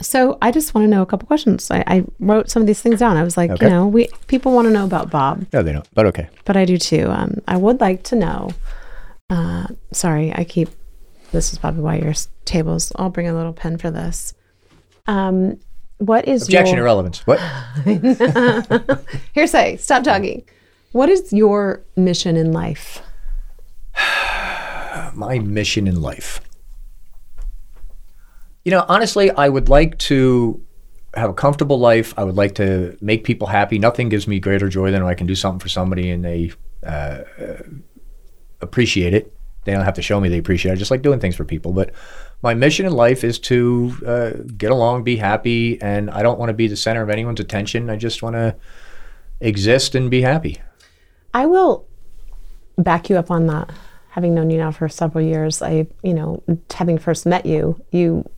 so I just want to know a couple questions. I, I wrote some of these things down. I was like, Okay. you know, we people want to know about Bob, No, they don't. But okay. but I do too. Um, I would like to know. Uh, sorry, I keep. This is probably why your tables. I'll bring a little pen for this. Um, what is Objection your, irrelevance. What? [LAUGHS] Hearsay. Stop talking. What is your mission in life? [SIGHS] My mission in life. You know, honestly, I would like to have a comfortable life. I would like to make people happy. Nothing gives me greater joy than when I can do something for somebody and they uh, uh, appreciate it. They don't have to show me they appreciate it. I just like doing things for people. But my mission in life is to uh, get along, be happy, and I don't want to be the center of anyone's attention. I just want to exist and be happy. I will back you up on that. Having known you now for several years, I, you know, having first met you, you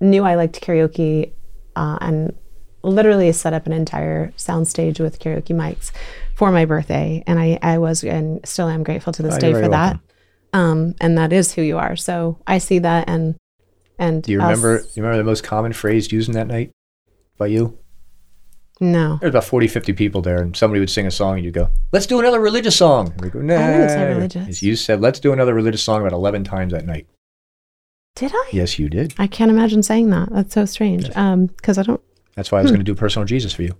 knew I liked karaoke uh, and literally set up an entire soundstage with karaoke mics for my birthday. And I, I was and still am grateful to this Oh, day for that. Um, and that is who you are. So I see that and and Do you us- remember? You remember the most common phrase used in that night by you? No. There's about 40, 50 people there, and somebody would sing a song, and you'd go, "Let's do another religious song." And we go, "Nah." didn't say religious. You said, "Let's do another religious song" about eleven times that night. Did I? Yes, you did. I can't imagine saying that. That's so strange. Um, because I don't That's why I was going to do personal Jesus for you.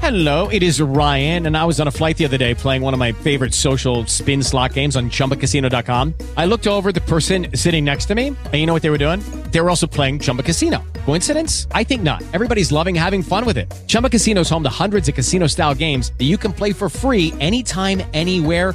Hello, it is Ryan, and I was on a flight the other day playing one of my favorite social spin slot games on chumbacasino.com. I looked over the person sitting next to me, and you know what they were doing? They were also playing Chumba Casino. Coincidence? I think not. Everybody's loving having fun with it. Chumba Casino is home to hundreds of casino style games that you can play for free anytime, anywhere,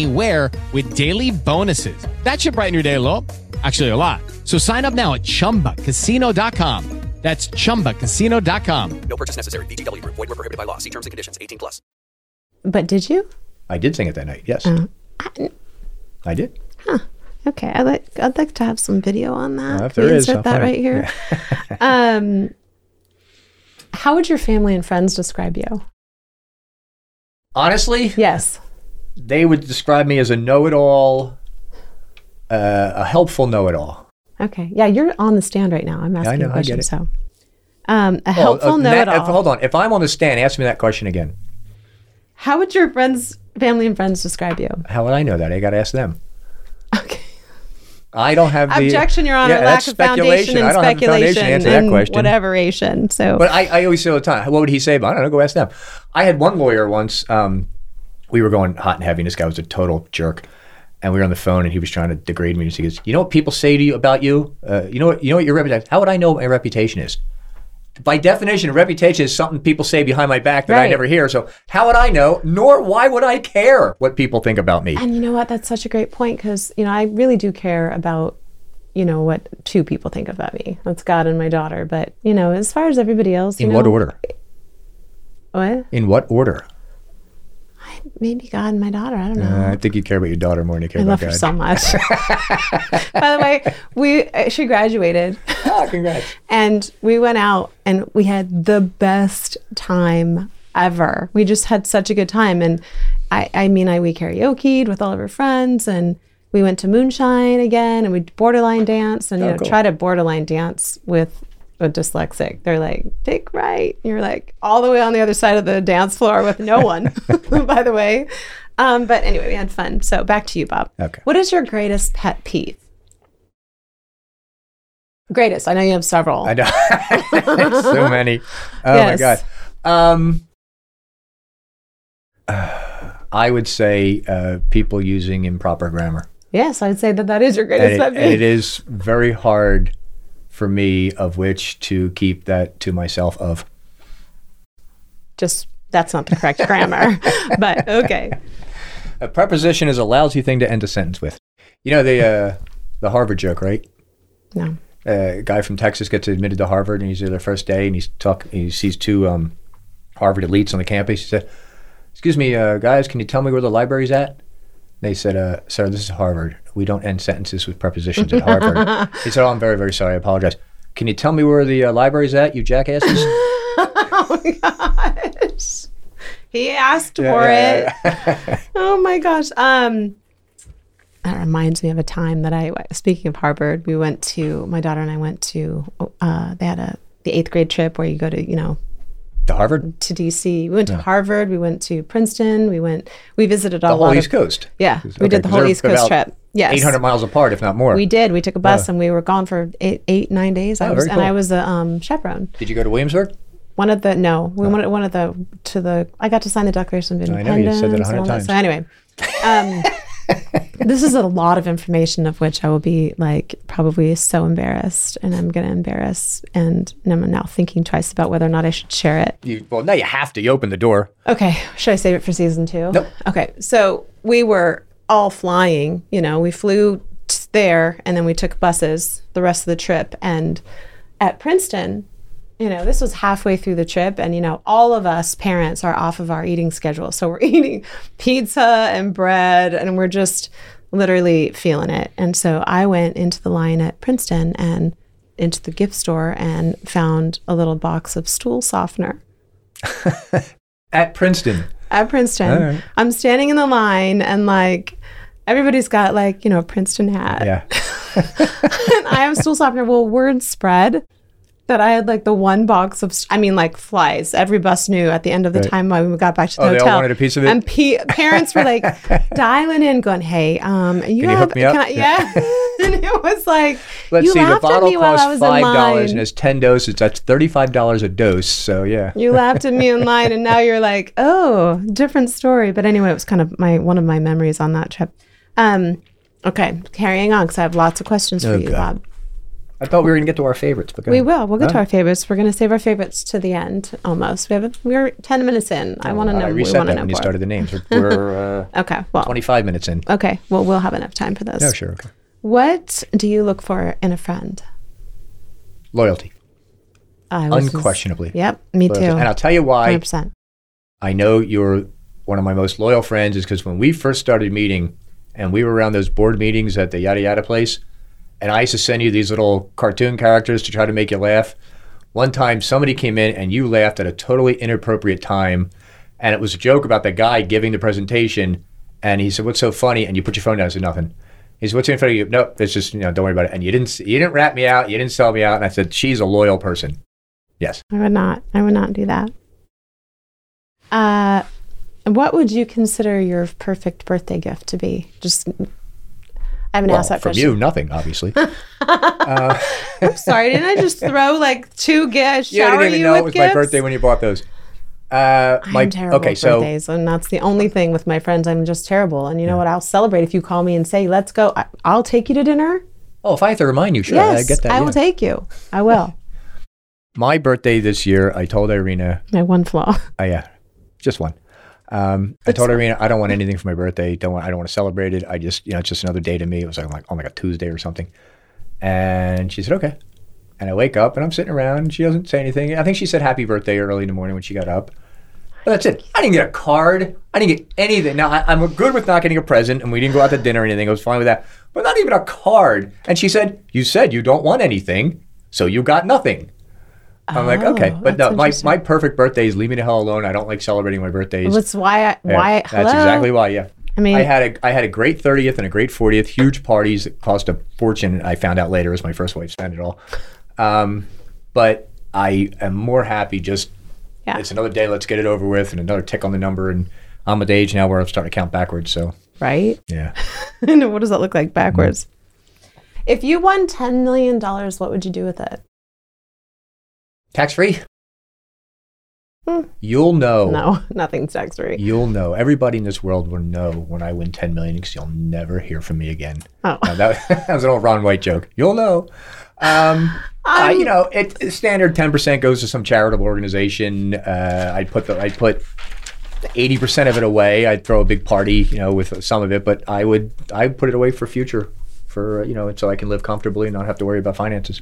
anywhere with daily bonuses. That should brighten your day a little. Actually, a lot. So sign up now at chumbacasino.com. That's chumbacasino.com. No purchase necessary. VGW Group. Void were prohibited by law. See terms and conditions. 18 plus. But did you? I did sing it that night. Yes, Uh, I did. Huh. Okay, I'd like I'd like to have some video on that. Well, if Can we there is, insert I'll that find right it. here. [LAUGHS] um, how would your family and friends describe you? Honestly, Yes. They would describe me as a know-it-all, uh, a helpful know-it-all. Okay. Yeah, you're on the stand right now. I'm asking know, you a I question. get it. So, um, a helpful uh, know-it-all. if- hold on. If I'm on the stand, ask me that question again. How would your friends, family, and friends describe you? How would I know that? I got to ask them. Okay. I don't have the Objection, Your Honor. Yeah, lack of foundation and I don't have speculation foundation to answer and whateveration. So, But I, I always say all the time, what would he say? But I don't know. Go ask them. I had one lawyer once. Um, we were going hot and heavy, and this guy was a total jerk. And we were on the phone, and he was trying to degrade me. And he goes, "You know what people say to you about you? Uh, you know what? You know what your reputation? How would I know what my reputation is? By definition, a reputation is something people say behind my back that I never hear. So how would I know? Nor why would I care what people think about me? and you know what? That's such a great point because, you know, I really do care about, you know, what two people think about me. That's God and my daughter. But, you know, as far as everybody else, you In know, what order? What? In what order? Maybe God and my daughter. I don't know. Uh, I think you care about your daughter more than you care I about love her so much. [LAUGHS] By the way, we uh, she graduated, Ah, congrats. [LAUGHS] and we went out and we had the best time ever. We just had such a good time, and I, I mean, I we karaokeed with all of her friends, and we went to moonshine again, and we borderline danced, and you Oh, know, cool. try to borderline dance with a dyslexic. They're like, take right. You're like all the way on the other side of the dance floor with no [LAUGHS] one, [LAUGHS] by the way. Um, but anyway, we had fun. So back to you, Bob. Okay. What is your greatest pet peeve? Greatest. I know you have several. I know. [LAUGHS] so many. Oh my god. Um, I would say uh, people using improper grammar. Yes, I'd say that that is your And greatest it, pet peeve. it is very hard for me of which to keep that to myself of. Just that's not the correct [LAUGHS] grammar, but okay. A preposition is a lousy thing to end a sentence with. You know the uh, the Harvard joke, right? No. Uh, a guy from Texas gets admitted to Harvard, and he's there the first day, and he's talk. He sees two um, Harvard elites on the campus. He said, "Excuse me, uh, guys, can you tell me where the library's at?" They said, uh, "Sir, this is Harvard. We don't end sentences with prepositions at Harvard." [LAUGHS] he said, "Oh, I'm very, very sorry. I apologize. Can you tell me where the uh, library's at, you jackasses?" [LAUGHS] oh my gosh. He asked Yeah, for yeah, it. [LAUGHS] oh my gosh. Um that reminds me of a time that I speaking of Harvard, we went to my daughter and I went to uh they had a the 8th grade trip where you go to, you know, to Harvard, to DC. We went to Harvard, we went to Princeton, we went we visited a the lot whole of East Coast. Yeah, we Okay, did the whole East Coast trip. Yes. 800 miles apart, if not more. We did. We took a bus and we were gone for eight, eight nine days. I Oh, was, very and I was a um, chaperone. Did you go to Williamsburg? One of the no, we wanted one of the to the. I got to sign the Declaration of Independence. I know, you said that a hundred So anyway, um, [LAUGHS] [LAUGHS] this is a lot of information of which I will be like probably so embarrassed, and I'm to embarrass, and I'm now thinking twice about whether or not I should share it. You, well, now you have to. You open the door. Okay, should I save it for season two? Nope. Okay, so we were all flying. You know, we flew t- there, and then we took buses the rest of the trip. And at Princeton, you know, this was halfway through the trip, and you know, all of us parents are off of our eating schedule, so we're [LAUGHS] eating pizza and bread, and we're just literally feeling it. And so I went into the line at Princeton and into the gift store and found a little box of stool softener. [LAUGHS] At Princeton. at Princeton. Right. I'm standing in the line and like everybody's got like, you know, a Princeton hat. Yeah. [LAUGHS] and I am stool softener. Well, word spread that I had like the one box of, I mean, like flies. Every bus knew at the end of the Right. time when we got back to the Oh, they all hotel. wanted a piece of it? And pe- parents were like [LAUGHS] dialing in, going, "Hey, um, you Can you have, hook me up?" I- yeah." [LAUGHS] and it was like, [LAUGHS] Let's you see, the laughed at bottle me while I was costs five dollars and it's ten doses. That's thirty-five dollars a dose. So yeah. you laughed at me in line, and now you're like, "Oh, different story." But anyway, it was kind of my one of my memories on that trip. Um, okay, carrying on because I have lots of questions for Oh, you, God. Bob. I thought we were gonna get to our favorites, but go We will. We'll get to our favorites. We're going to save our favorites to the end almost. We have a, we're 10 minutes in. I want to know. Oh, I we reset to that know when you started the names. We're, [LAUGHS] we're uh, Okay. Well, twenty-five minutes in. okay. Well, we'll have enough time for this. Oh, sure. Okay. What do you look for in a friend? Loyalty, I was just- unquestionably. yep. Me Loyalty. too. And I'll tell you why. 100%. I know you're one of my most loyal friends is because when we first started meeting and we were around those board meetings at the yada yada place, and I used to send you these little cartoon characters to try to make you laugh. One time somebody came in and you laughed at a totally inappropriate time, and it was a joke about the guy giving the presentation, and he said, "What's so funny?" And you put your phone down. I said, "Nothing." He said, "What's in front of you?" Nope, it's just you know, don't worry about it. And you didn't you didn't rat me out. You didn't sell me out. And I said, "She's a loyal person." Yes. I would not. I would not do that. Uh, what would you consider your perfect birthday gift to be? Just, I haven't Well, asked that from question. you, nothing, obviously. [LAUGHS] I'm sorry. Didn't I just [LAUGHS] throw like two gifts? Yeah, I didn't even know it was my birthday when you bought those. Uh, I'm terrible okay, so birthdays, and that's the only thing with my friends. I'm just terrible. And you know what? I'll celebrate if you call me and say, "Let's go." I, I'll take you to dinner. oh, if I have to remind you, sure, yes, I get that. I will take you. I will. [LAUGHS] my birthday this year. I told Irina, my one flaw. oh yeah, just one. Um, I told Irina I don't want anything for my birthday. Don't want. I don't want to celebrate it. I just you know it's just another day to me. It was like like on like a Tuesday or something. And she said okay. And I wake up and I'm sitting around. She doesn't say anything. I think she said happy birthday early in the morning when she got up. But that's it. I didn't get a card. I didn't get anything. Now I, I'm good with not getting a present, and we didn't go out to dinner or anything. I was fine with that. But not even a card. And she said, "You said you don't want anything, so you got nothing." I'm like, okay, Oh, but no, my, my perfect birthdays. Leave me the hell alone. I don't like celebrating my birthdays. That's why. I, Yeah, why? That's exactly why. Yeah. I mean- I had a I had a great 30th and a great 40th, huge parties that cost a fortune. I found out later as my first wife spent it all. Um, but I am more happy just Yeah. it's another day. Let's get it over with, and another tick on the number. And I'm at the age now where I'm starting to count backwards. So Right. yeah, And [LAUGHS] what does that look like backwards? If you won ten million dollars, what would you do with it? Tax free. Hmm. You'll know. No, [LAUGHS] nothing's tax free. You'll know. Everybody in this world will know when I win 10 million because you'll never hear from me again. Oh. No, that, [LAUGHS] that was an old Ron White joke. You'll know. Um, [LAUGHS] I, you know, it, standard 10% goes to some charitable organization. Uh, I'd put the, I'd put 80% of it away. I'd throw a big party, you know, with some of it, but I would, I'd put it away for future for, you know, so I can live comfortably and not have to worry about finances.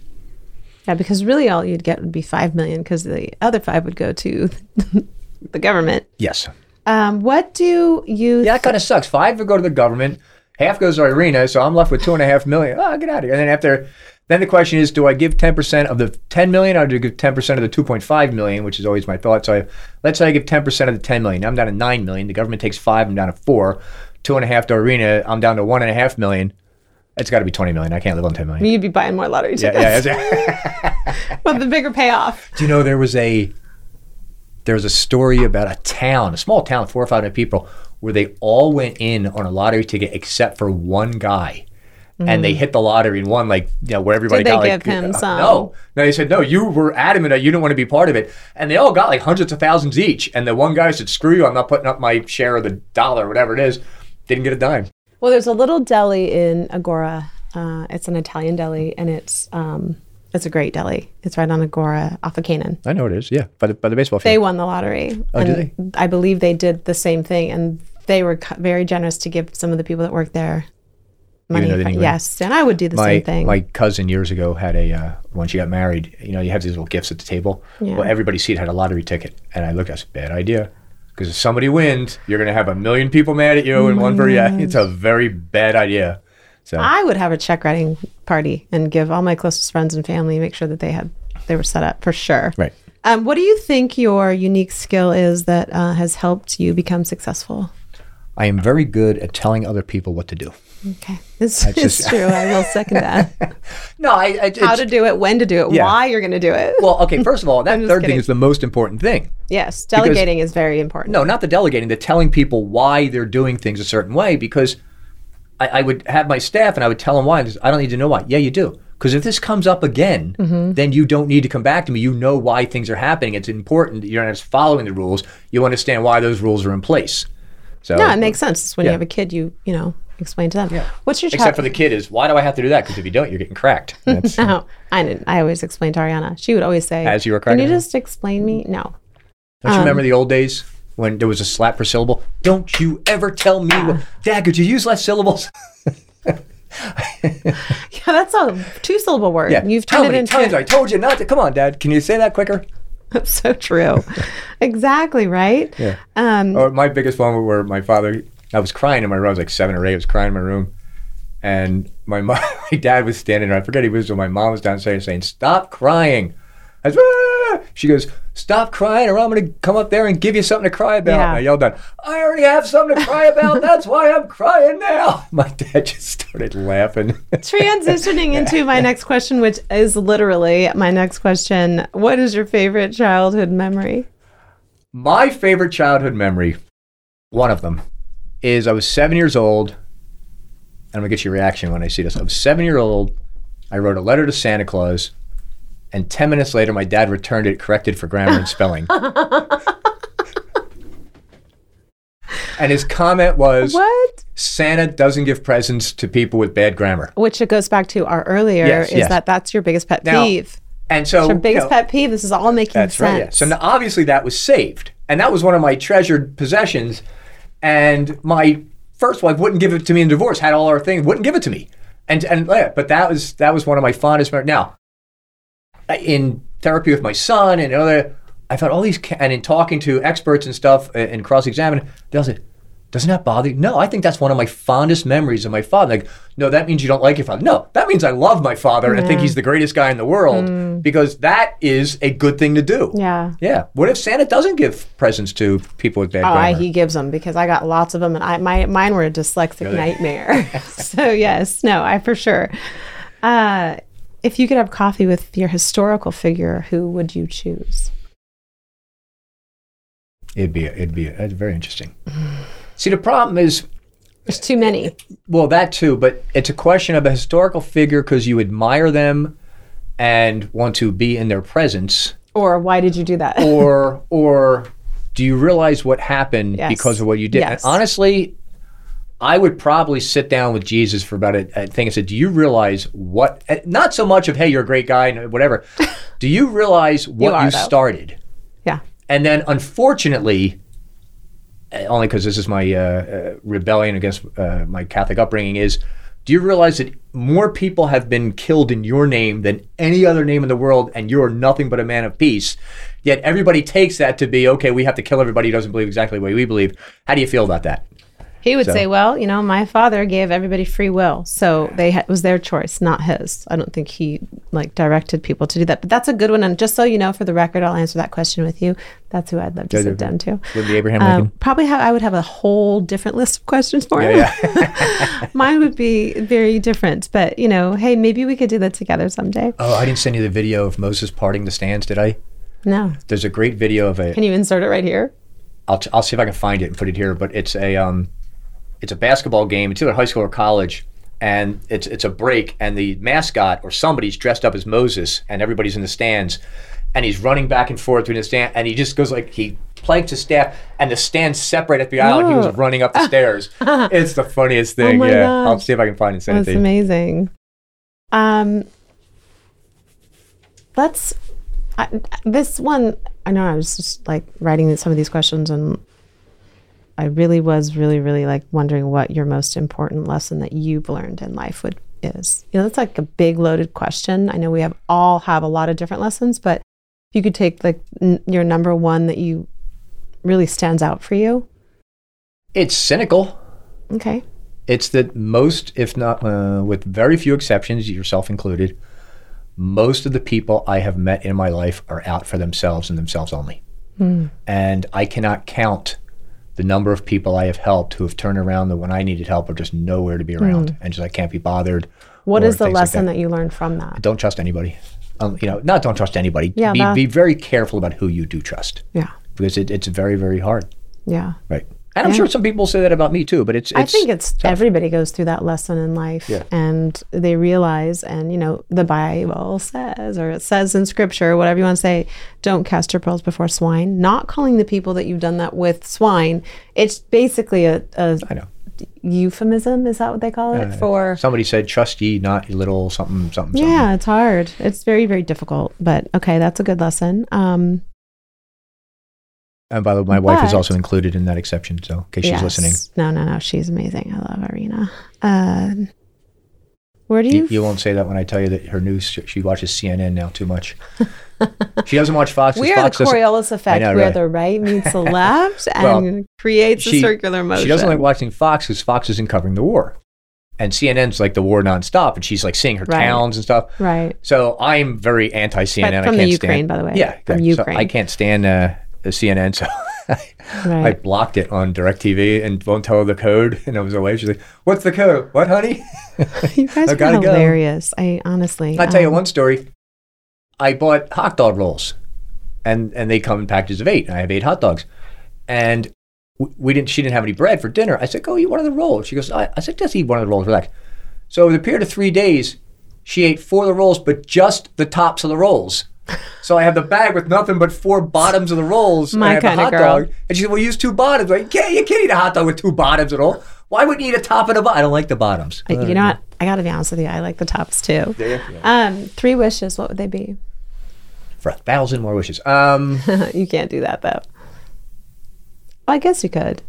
Yeah, because really all you'd get would be five million, because the other five would go to [LAUGHS] the government. Yes. Um, what do you? Yeah, that kind of sucks. Five would go to the government, half goes to Irina, so I'm left with two and a half million. Oh, get out of here. And then after, then the question is, do I give 10% of the 10 million or do I give 10% of the 2.5 million, which is always my thought. So I, let's say I give 10% of the 10 million. I'm down to 9 million. The government takes five, I'm down to four. Two and a half to Irina, I'm down to one and a half million. It's got to be 20 million. I can't live on 10 million. You'd be buying more lottery tickets yeah. yeah. yeah. with [LAUGHS] the bigger payoff. Do you know there was a there was a story about a town, a small town, four or five hundred people, where they all went in on a lottery ticket except for one guy. And they hit the lottery and won, like you know, where everybody Mm. Did they got like give him uh, some? No, no. They said no. You were adamant that you didn't want to be part of it, and they all got like hundreds of thousands each. And the one guy said, "Screw you! I'm not putting up my share of the dollar, whatever it is." Didn't get a dime. Well, there's a little deli in Agora. Uh, it's an Italian deli, and it's um, it's a great deli. It's right on Agora, off of Canaan. I know it is. Yeah, by the by the baseball field. They won the lottery. Oh, and did I believe they did the same thing, and they were very generous to give some of the people that work there money. though they didn't win? yes, and I would do the my same thing. my cousin years ago had a uh, when she got married. You know, you have these little gifts at the table. Yeah. Well, everybody's seat had a lottery ticket, and I looked. I said, "Bad idea," because if somebody wins, you're going to have a million people mad at you, and one for yeah, it's a very bad idea. So I would have a check writing party and give all my closest friends and family, make sure that they had they were set up for sure. right, Um, what do you think your unique skill is that uh, has helped you become successful? I am very good at telling other people what to do. Okay, is just- true. I will second that. [LAUGHS] No, I, I How to do it, when to do it, Yeah. why you're going to do it. Well, okay. First of all, [LAUGHS] that third kidding. thing is the most important thing. yes, delegating is very important. No, not the delegating, the telling people why they're doing things a certain way because I, I would have my staff and I would tell them why. I don't need to know why. Yeah, you do. Because if this comes up again, Mm-hmm. then you don't need to come back to me. You know why things are happening. It's important that you're not just following the rules. You understand why those rules are in place. So No, it makes sense. It's when you have a kid, you you know explain to them. Yeah. What's your Except for the kid is why do I have to do that? Because if you don't, you're getting cracked. [LAUGHS] That's, No, I didn't. I always explained to Ariana. She would always say, As you were Can you just explain me?" No. Don't you Um, remember the old days when there was a slap per syllable? Don't you ever tell me, what, Dad, could you use less syllables? [LAUGHS] Yeah, that's a two syllable word. Yeah. You've How turned it into. times I told you not to? Come on, Dad. Can you say that quicker? [LAUGHS] That's so true. exactly right. Yeah. Um, Or my biggest one where my father, I was crying in my room. I was like seven or eight. I was crying in my room, and my mom, [LAUGHS] my dad was standing there. I forget he was. My mom was downstairs saying, "Stop crying." I was, "Ah!" She goes, "Stop crying, or I'm going to come up there and give you something to cry about." Yeah. And I yelled out, "I already have something to cry about. That's why I'm crying now." [LAUGHS] My dad just started laughing. [LAUGHS] transitioning into my next question, which is literally my next question. What is your favorite childhood memory? My favorite childhood memory, one of them, is I was seven years old. And I'm gonna get your reaction when I see this. I was seven year old. I wrote a letter to Santa Claus, and ten minutes later, my dad returned it corrected for grammar and spelling. [LAUGHS] and his comment was, What? "Santa doesn't give presents to people with bad grammar." Which it goes back to our earlier Yes, is yes. that that's your biggest pet Now, peeve. And so, It's your you biggest know, pet peeve. This is all making sense. That's sense. right. Yeah. So now, obviously that was saved, and that was one of my treasured possessions. And my first wife wouldn't give it to me in divorce. Had all our things, wouldn't give it to me. And and but that was that was one of my fondest. memories. Now, in therapy with my son and other, I thought all these and in talking to experts and stuff uh, and cross examining, they'll say. Doesn't that bother you? No, I think that's one of my fondest memories of my father. Like, no, that means you don't like your father. No, that means I love my father and I think he's the greatest guy in the world because that is a good thing to do. Yeah. Yeah. What if Santa doesn't give presents to people with bad Oh, I, he gives them because I got lots of them, and I my mine were a dyslexic Really? nightmare. [LAUGHS] [LAUGHS] so yes, no, I for sure. Uh, if you could have coffee with your historical figure, who would you choose? it'd be, it'd be, it's very interesting. [SIGHS] [SIGHS] [SIGHS] See, the problem is, There's too many. well, that too, but it's a question of a historical figure because you admire them and want to be in their presence, Or why did you do that? [LAUGHS] or, or do you realize what happened Yes. because of what you did? Yes. And honestly, I would probably sit down with Jesus for about a, a thing and say, "Do you realize what? eh, Not so much of hey, you're a great guy and whatever. [LAUGHS] Do you realize what are, you started?" yeah. And then, unfortunately, only because this is my uh, uh, rebellion against uh, my Catholic upbringing, is do you realize that more people have been killed in your name than any other name in the world, and you're nothing but a man of peace? Yet everybody takes that to be okay. We have to kill everybody who doesn't believe exactly the way we believe. How do you feel about that? He would So- say, "Well, you know, my father gave everybody free will, so they ha- it was their choice, not his. I don't think he like directed people to do that. But that's a good one. And just so you know, for the record, I'll answer that question with you. That's who I'd love to sit down to. Would be Abraham Um, Lincoln? probably have, I would have a whole different list of questions for him. Yeah, yeah. [LAUGHS] [LAUGHS] Mine would be very different, but you know, hey, maybe we could do that together someday. Oh, I didn't send you the video of Moses parting the stands, did I? No, There's a great video of it. can you insert it right here? I'll, I'll see if I can find it and put it here. But it's a um, it's a basketball game. It's either high school or college, and it's it's a break, and the mascot or somebody's dressed up as Moses, and everybody's in the stands, and he's running back and forth between the stand, and he just goes like he planks his staff, and the stands separate at the aisle, and he was Oh. running up the [LAUGHS] stairs. It's the funniest thing. my yeah, I'll see if I can find it That's it to you. amazing. Um, let's. I, this one, I know I was just like writing some of these questions, and I really was really, really like wondering what your most important lesson that you've learned in life would is. You know, that's like a big loaded question. I know we have all have a lot of different lessons, but if you could take like n- your number one that you really stands out for you. It's cynical. Okay. It's that most, if not uh, with very few exceptions, yourself included, most of the people I have met in my life are out for themselves and themselves only. And I cannot count the number of people I have helped who have turned around that when I needed help are just nowhere to be around and just I can't be bothered. What is the things like lesson that. you learned from that? Don't trust anybody. Um, you know, not don't trust anybody. Yeah, be, that- be very careful about who you do trust Yeah. because it, it's very, very hard. Yeah. Right. And I'm sure some people say that about me too, but it's, it's I think it's tough. everybody goes through that lesson in life Yeah. and they realize and you know the Bible says or it says in scripture whatever you want to say don't cast your pearls before swine not calling the people that you've done that with swine it's basically a, a I know. euphemism is that what they call it for Somebody said, "Trust ye not little something something." something." yeah it's hard it's very very difficult but okay that's a good lesson um And by the way, my wife is also included in that exception. So in case she's listening, no no no she's amazing I love Irina um where do you, you, you won't say that when I tell you that her news she watches CNN now too much. [LAUGHS] she doesn't watch Fox. We are Fox the Coriolis effect, know, where right. the right meets the [LAUGHS] left Well, and creates a circular motion. She doesn't like watching Fox because Fox isn't covering the war, and CNN's like the war nonstop, and she's like seeing her Right. towns and stuff. Right. So I'm very anti CNN. From I the can't Ukraine, stand, by the way. Yeah, From yeah. So Ukraine. I can't stand uh, the CNN, so [LAUGHS] I, I blocked it on Directv and won't tell her the code. And I was away. She's like, "What's the code? What, honey?" [LAUGHS] You guys [LAUGHS] are gotta go. hilarious. I honestly. I'll tell you um, one story. I bought hot dog rolls, and and they come in packages of eight. And I have eight hot dogs, and we didn't. She didn't have any bread for dinner. I said, "Go eat one of the rolls." She goes, "I, I said, just eat one of the rolls. Relax." So over the period of three days, she ate four of the rolls, but just the tops of the rolls. So I have the bag with nothing but four bottoms of the rolls. and My I have the kinda hot girl. dog. And she said, "Well, use two bottoms." Like, you can't, you can't eat a hot dog with two bottoms at all. Why wouldn't you eat a top and a bottom? I don't like the bottoms. I- you know what? I got to be honest with you. I like the tops too. Yeah. Um, three wishes. What would they be? For a thousand more wishes. Um. [LAUGHS] you can't do that though. Well, I guess you could.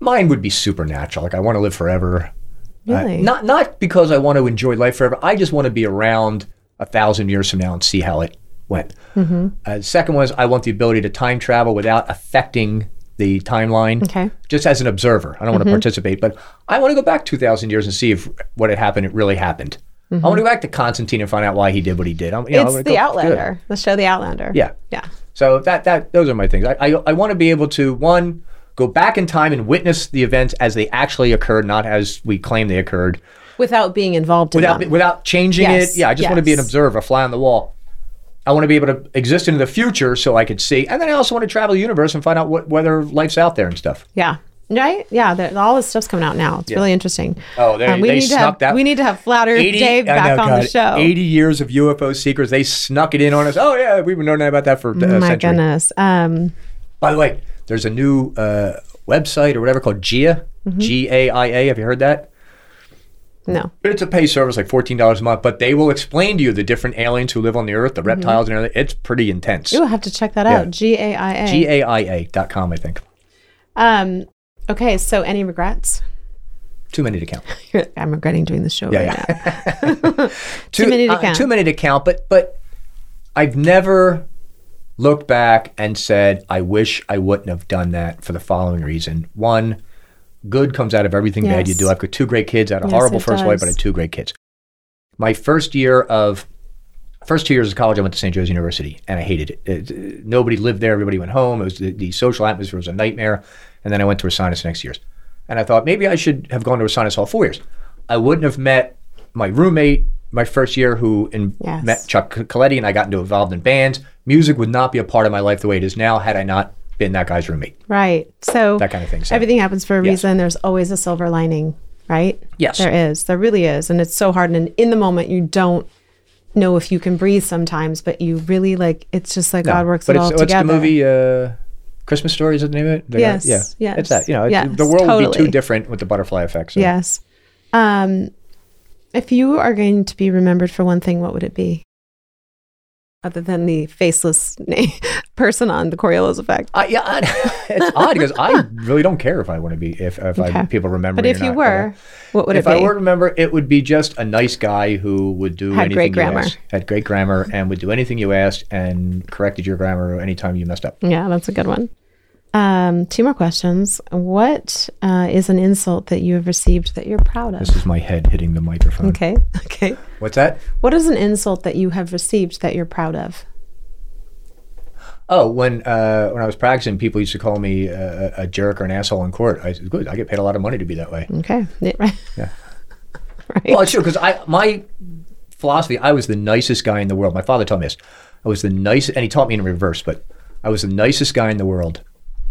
mine would be supernatural. Like I want to live forever. Uh, Really? not not because I want to enjoy life forever. I just want to be around a thousand years from now and see how it went. Mm-hmm. Uh, second was I want the ability to time travel without affecting the timeline. Okay. Just as an observer, I don't Mm-hmm. want to participate, but I want to go back two thousand years and see if what had happened it really happened. I want to go back to Constantine and find out why he did what he did. I'm, you know, Mm-hmm. it's wanna the go- Outlander. The show The Outlander. Yeah. Yeah. So that that those are my things. I I, I want to be able to one go back in time and witness the events as they actually occurred, not as we claim they occurred, Without being involved in without them. without changing Yes, it. Yeah, I just want to be an observer, a fly on the wall. I want to be able to exist in the future so I could see, and then I also want to travel the universe and find out what whether life's out there and stuff. Yeah. Right? Yeah. All this stuff's coming out now. It's really interesting. Oh, they- Um, we they need to snuck have, that- We need to have Flatter 80 Dave back know, on the show. Eighty years of UFO secrets. They snuck it in on us. Oh yeah, we've been knowing about that for a My century. goodness. Um, By the way, there's a new uh, website or whatever called GIA. Mm-hmm. G A I A. Have you heard that? No. It's a pay service, like fourteen dollars a month, but they will explain to you the different aliens who live on the Earth, the reptiles and everything. It's pretty intense. You'll have to check that Yeah. out. G A I A. G A I A dot com, I think. Um, okay. So, any regrets? Too many to count. [LAUGHS] I'm regretting doing the show Yeah, right yeah. now. [LAUGHS] [LAUGHS] Too many to uh, count. Too many to count. But but I've never looked back and said I wish I wouldn't have done that for the following reason. One, good comes out of everything bad you do. I've got two great kids. I had a Yes, horrible first wife, but I had two great kids. My first year of first two years of college, I went to St. Joe's University, and I hated it. It- it- nobody lived there. Everybody went home. It was the, the social atmosphere was a nightmare. And then I went to Ursinus the next years, and I thought maybe I should have gone to Ursinus all four years. I wouldn't have met my roommate my first year, who in, Yes. met Chuck Coletti, and I got into involved in bands. Music would not be a part of my life the way it is now had I not been that guy's roommate. Right. So, That kind of thing, so- everything happens for a Yes. reason. There's always a silver lining, right? Yes. There is. There really is. And it's so hard. And in the moment, you don't know if you can breathe sometimes, but you really like, it's just like God works but it all it's, what's together. the movie? Uh, Christmas Story is the name of it? The guy- Yes, yeah, yes, It's that. You know, yes, the world would be too different with the butterfly effect. So. Yes. Um, if you are going to be remembered for one thing, what would it be? Other than the faceless [LAUGHS] person on the Coriolis effect. I, yeah, I, it's odd because I really don't care if I want to be if if I, people remember. But me if you not. were, what would if it be? I were to remember, it would be just a nice guy who would do Had anything great you grammar. asked, had great grammar, and would do anything you asked and corrected your grammar anytime you messed up. yeah, that's a good one. Um, two more questions. What uh, is an insult that you have received that you're proud of? This is my head hitting the microphone. Okay. [LAUGHS] Okay. What's that? What is an insult that you have received that you're proud of? Oh, when uh, when I was practicing, people used to call me uh, a jerk or an asshole in court. I said, "Good, I get paid a lot of money to be that way." Okay. Yeah, right. Yeah. [LAUGHS] right. Well, it's true because I my philosophy. I was the nicest guy in the world. My father taught me this. I was the nicest, and he taught me in reverse. But I was the nicest guy in the world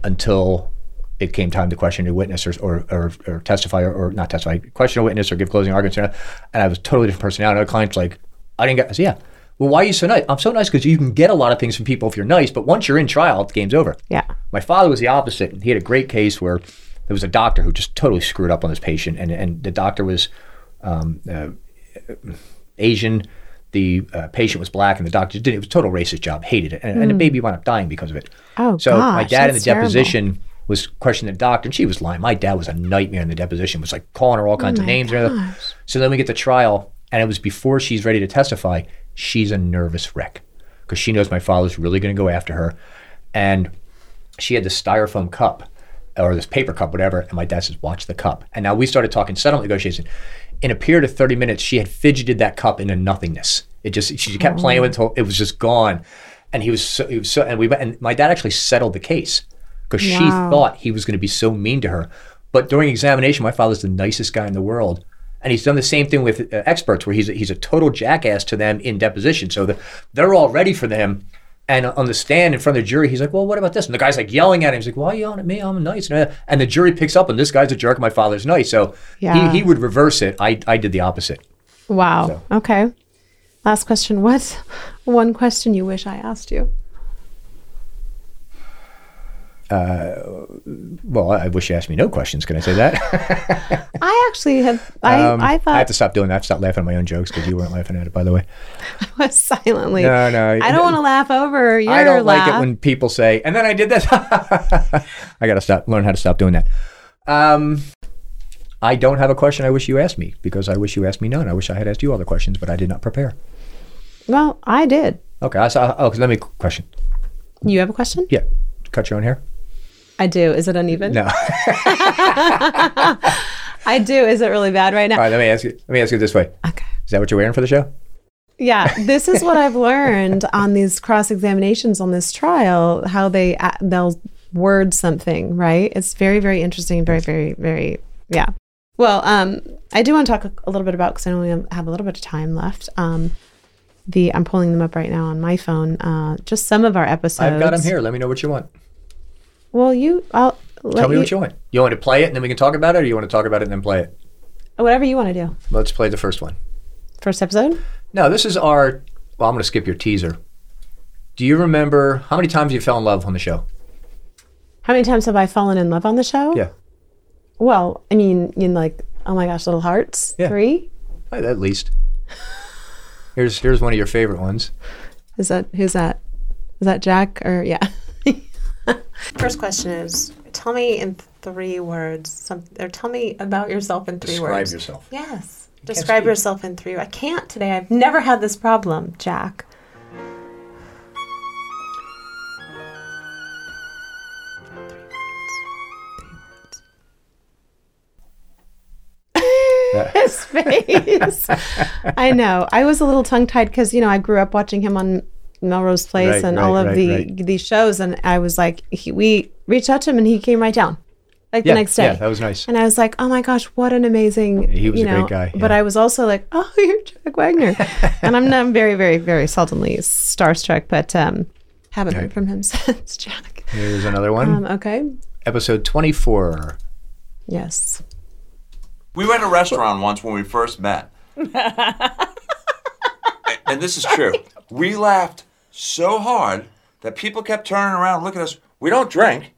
until it came time to question a witness or or, or, or testify or, or not testify, question a witness or give closing arguments. And I was a totally different personality. Another client's like, I didn't get. I said, yeah. Well, why are you so nice? I'm so nice because you can get a lot of things from people if you're nice. But once you're in trial, the game's over. yeah. My father was the opposite. He had a great case where there was a doctor who just totally screwed up on this patient, and and the doctor was um, uh, Asian. The uh, patient was black, and the doctor did it was a total racist job. Hated it, and, and the baby wound up dying because of it. Oh, so my dad in the that's terrible. deposition was questioning the doctor, and she was lying. My dad was a nightmare in the deposition. Was like calling her all kinds of Oh my names. gosh. So then we get to trial, and it was before she's ready to testify. She's a nervous wreck because she knows my father's really going to go after her, and she had this styrofoam cup or this paper cup, whatever. And my dad says, "Watch the cup." And now we started talking settlement negotiation. In a period of thirty minutes, she had fidgeted that cup into nothingness. It just she kept playing with it until it was just gone. And he was so, he was so and we went and my dad actually settled the case because she thought he was going to be so mean to her. But during examination, my father's the nicest guy in the world. And he's done the same thing with uh, experts, where he's a, he's a total jackass to them in deposition. So the, they're all ready for them. And on the stand in front of the jury, he's like, "Well, what about this?" And the guy's like yelling at him. He's like, "Why are you yelling at me? I'm nice." And uh, the jury picks up, and this guy's a jerk. My father's nice. So Yeah. he, he would reverse it. I, I did the opposite. Wow. Okay. Last question. What's one question you wish I asked you? Well, I wish you asked me no questions. Can I say that? [LAUGHS] I actually have. I Um, I I have to stop doing that. I have to stop laughing at my own jokes because you weren't laughing at it, by the way. [LAUGHS] I was silently. No, no. I don't want to laugh over your I don't laugh. like it when people say, and then I did this. [LAUGHS] I got to stop, learn how to stop doing that. Um, I don't have a question I wish you asked me because I wish you asked me none. I wish I had asked you all the questions, but I did not prepare. well, I did. Okay, I saw. Oh, let me question. You have a question? Yeah, cut your own hair. I do. Is it uneven? No. [LAUGHS] I do. Is it really bad right now? all right, let me ask you. Let me ask you this way. Okay. Is that what you're wearing for the show? Yeah, this is what I've learned [LAUGHS] on these cross examinations on this trial. How they uh, they'll word something right. It's very very interesting. Very very very yeah. Well, um, I do want to talk a, a little bit about because I only have a little bit of time left. Um, the I'm pulling them up right now on my phone. Uh, just some of our episodes. I've got them here. Let me know what you want. Well, you. I'll let Tell me you, what you want. You want to play it and then we can talk about it, or you want to talk about it and then play it? Whatever you want to do. Let's play the first one. First episode. No, this is our. Well, I'm going to skip your teaser. Do you remember how many times you fell in love on the show? How many times have I fallen in love on the show? Yeah, Well, I mean, in like, oh my gosh, little hearts. Yeah. Three. at least. Here's here's one of your favorite ones. Is that who's that? Is that Jack or yeah? [LAUGHS] First question is tell me in three words, some, or tell me about yourself in three Describe words. Describe yourself. Yes. Describe yourself in three. I can't today. I've never had this problem, Jack. [LAUGHS] His face. [LAUGHS] I know. I was a little tongue tied because you know I grew up watching him on Melrose Place Right, and right, all of right, the right. these shows, and I was like, he, we reached out to him and he came right down, like Yeah, the next day. yeah, that was nice. And I was like, oh my gosh, what an amazing. He was you a great know, guy, But. I was also like, [LAUGHS] oh, you're Jack Wagner, [LAUGHS] and I'm, I'm very, very, very seldomly starstruck, but um, haven't heard from him [LAUGHS] since Jack. Here's another one. Um, okay. Episode 24. Yes. We went to a restaurant once when we first met. and this is true. We laughed so hard that people kept turning around and looking at us. We don't drink.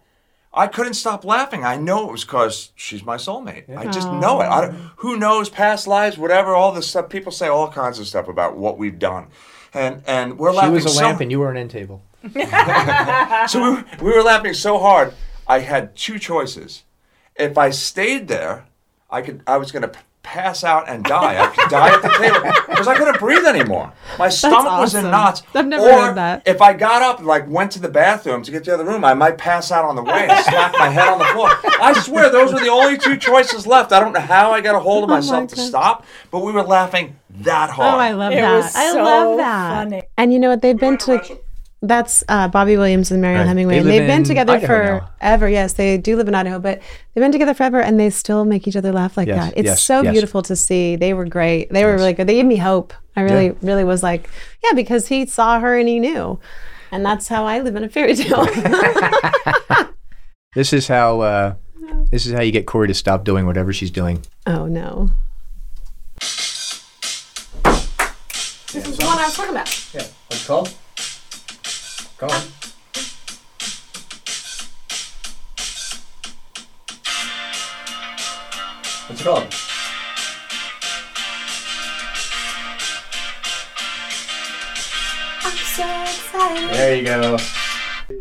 I couldn't stop laughing. I know it was because she's my soulmate. I just know it. I don't, who knows past lives, whatever, all this stuff. People say all kinds of stuff about what we've done. And, and we're She laughing was a so lamp and you were an end table. [LAUGHS] so we were, we were laughing so hard. I had two choices. If I stayed there, I could. I was going to pass out and die. I could die at the table because I couldn't breathe anymore. My stomach was in knots. I've never or heard that. If I got up and like went to the bathroom to get to the other room, I might pass out on the way and slap my head on the floor. I swear those were the only two choices left. I don't know how I got a hold of Oh my myself to gosh. stop, but we were laughing that hard. Oh. I love It that. was I so love that. funny. And you know what? They've been to. That's uh, Bobby Williams and Mariel Right. Hemingway. They and they've been together Idaho now. forever. Yes, they do live in Idaho, but they've been together forever, and they still make each other laugh like Yes, that. It's yes, so yes. beautiful to see. They were great. They were really good. They gave me hope. I really, Yeah. really was like, yeah, because he saw her and he knew, and that's how I live in a fairy tale. [LAUGHS] This is how uh, this is how you get Cory to stop doing whatever she's doing. oh no. This is the one I was talking about. Yeah. What's it called? Go on. What's it called? There you go.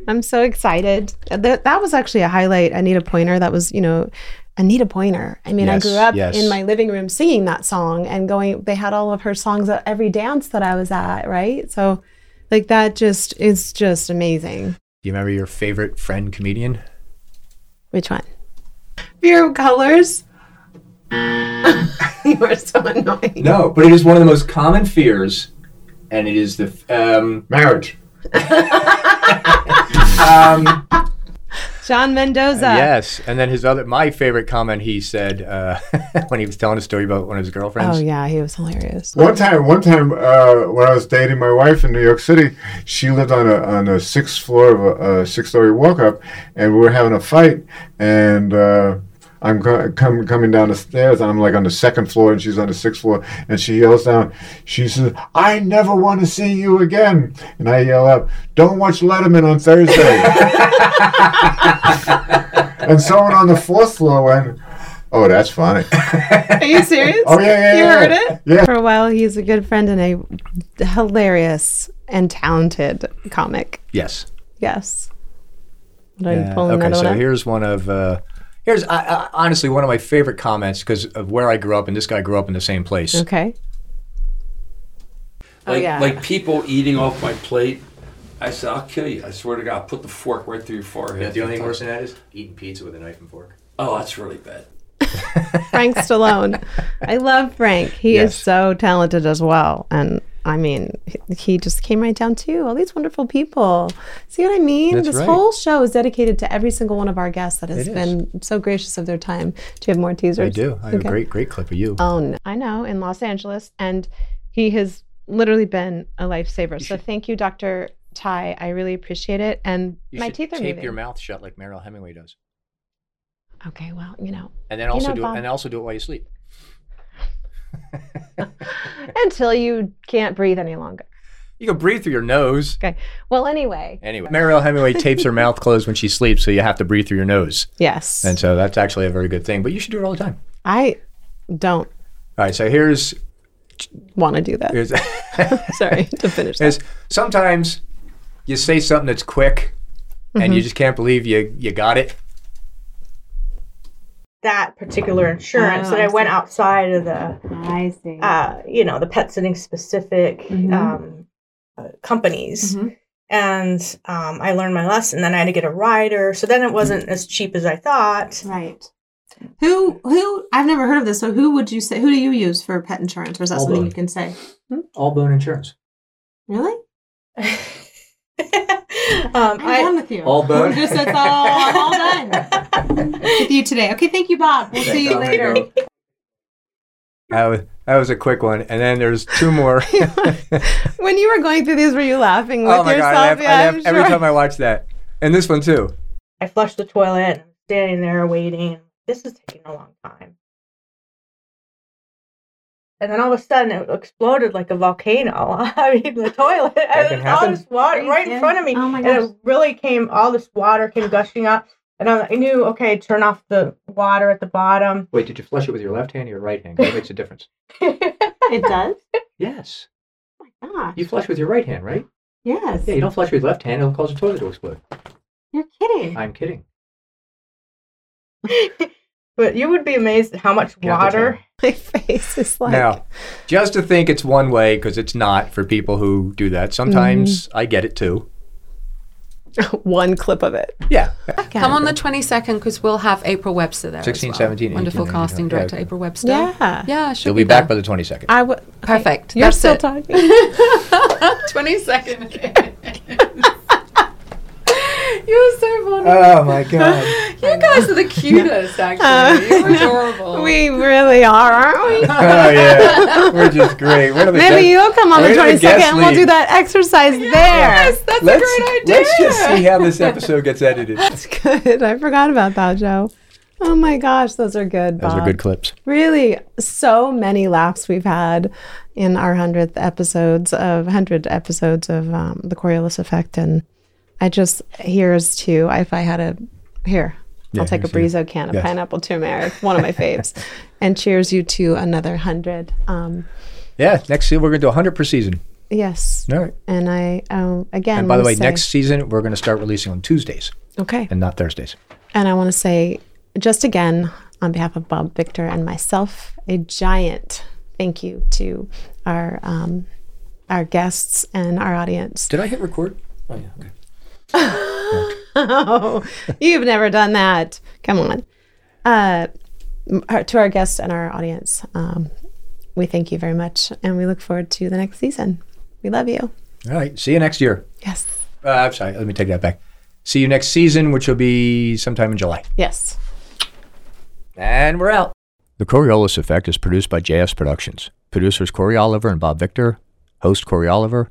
I'm so excited. That, that was actually a highlight. Anita Pointer. That was, you know, Anita Pointer. I mean, Yes, I grew up yes. in my living room singing that song and going, they had all of her songs at every dance that I was at, right? So, like, that just is just amazing. Do you remember your favorite friend comedian? Which one? Fear of Colors. [LAUGHS] you are so annoying. No, but it is one of the most common fears, and it is the um, Marriage. [LAUGHS] um, John Mendoza. yes, and then his other my favorite comment he said uh, [LAUGHS] when he was telling a story about one of his girlfriends. Oh, yeah. He was hilarious. One time, one time uh, when I was dating my wife in New York City, she lived on a on a sixth floor of a, a six story walk up, and we were having a fight, and. I'm co- com- coming down the stairs, and I'm like on the second floor, and she's on the sixth floor, and she yells down. She says, "I never want to see you again," and I yell up, "Don't watch Letterman on Thursday." [LAUGHS] and someone on the fourth floor went, "Oh, that's funny." [LAUGHS] Are you serious? Oh, yeah, yeah, You yeah. heard it? Yeah. For a while, he's a good friend and a hilarious and talented comic. Yes. Yes. What are Yeah, you pulling okay, that so one up? here's one of uh, here's I, I, honestly one of my favorite comments because of where I grew up, and this guy grew up in the same place. Okay. Oh, like, yeah. like people eating off my plate. I said, I'll kill you. I swear to God, I'll put the fork right through your forehead. Yeah, the only thing worse than that is eating pizza with a knife and fork. Oh, that's really bad. [LAUGHS] Frank Stallone. I love Frank. He Yes. is so talented as well. And I mean, he- just came right down too. All these wonderful people. See what I mean? That's this right. whole show is dedicated to every single one of our guests that has It been so gracious of their time. Do you have more teasers? I do. I have Okay. a great, great clip of you. Oh, no. I know, in Los Angeles. And he has literally been a lifesaver. So thank you, Dr. Ty. I really appreciate it. And you my teeth are tape moving. your mouth shut like Mariel Hemingway does, Okay, well, you know, and then You also know, do Bob. and also do it while you sleep. [LAUGHS] until you can't breathe any longer. You can breathe through your nose. Okay. Well, anyway, Anyway, Mariel Hemingway tapes her mouth closed when she sleeps, so you have to breathe through your nose, yes. and so that's actually a very good thing. But you should do it all the time. I don't All right, so here's want to do that. here's, [LAUGHS] Sorry [LAUGHS] to finish that. sometimes you say something that's quick, and Mm-hmm. you just can't believe you you got it. That particular insurance, Oh, and I I went outside of the, I see. uh, you know, the pet sitting specific Mhm. um, uh, companies. Mhm. And um, I learned my lesson. Then I had to get a rider. So then it wasn't as cheap as I thought. Right. Who who I've never heard of this. So who would you say who do you use for pet insurance or is that something Allbone. you can say? All bone insurance. Really? [LAUGHS] um, I'm I, done with you. All bone. Just that's all I'm all [LAUGHS] done with you today. Okay, thank you, Bob. We'll see you later. That was, that was a quick one, and then there's two more. [LAUGHS] when you were going through these, were you laughing with oh my yourself? god, I laugh, yeah, I laugh I'm every time I watch that, and this one too. I flushed the toilet and I'm standing there waiting. This is taking a long time. And then all of a sudden it exploded like a volcano. [LAUGHS] I mean, the toilet. That can and all this water right in front of me. Oh my and it really came, all this water came gushing up. And I, I knew, okay, turn off the water at the bottom. Wait, did you flush it with your left hand or your right hand? That makes a difference. [LAUGHS] It does? Yes, Oh my gosh. you flush with your right hand, right? Yes. Yeah, you don't flush with your left hand; it'll cause the toilet to explode. You're kidding. I'm kidding. [LAUGHS] But you would be amazed at how much Count water. My face is like. Now, just to think it's one way because it's not for people who do that. Sometimes Mm-hmm. I get it too. [LAUGHS] one clip of it. Yeah. Come on the 22nd because we'll have April Webster there. as 16, well. 17, 18, Wonderful 19, casting yeah, director okay. April Webster. Yeah. Yeah, she'll She'll be back by the 22nd. I would. Perfect. You're That's still it. talking. [LAUGHS] 22nd. [LAUGHS] You're so funny. Oh my God. You guys are the [LAUGHS] cutest, actually. You're [LAUGHS] adorable. we really are, aren't we? [LAUGHS] oh yeah, we're just great. Where do the Maybe guests- you'll come on the where do twenty guests and we'll do that exercise there. Yes, that's let's, a great idea. Let's just see how this episode gets edited. That's good. I forgot about that, Joe. Oh my gosh, those are good. Those are good clips. Really, so many laughs we've had in our hundredth episodes of hundred episodes of um, the Coriolis Effect, and I just here's to if I had a here. Yeah, I'll take a to- Brizo can of yes. pineapple turmeric, one of my faves, [LAUGHS] and cheers you to another hundred. Um, Yeah, next season we're gonna do 100 per season. yes, All right. and I um, again. And by the way, say- next season we're gonna start releasing on Tuesdays okay, and not Thursdays. And I want to say, just again, on behalf of Bob Victor and myself, a giant thank you to our um, our guests and our audience. Did I hit record? Oh yeah. Okay. [LAUGHS] oh, [LAUGHS] you've never done that. Come on. Uh, to our guests and our audience, um, we thank you very much, and we look forward to the next season. We love you. All right. See you next year. Yes. Uh, I'm sorry. Let me take that back. See you next season, which will be sometime in July. Yes. And we're out. The Coriolis Effect is produced by JS Productions. Producers Cory Oliver and Bob Victor. Host Cory Oliver.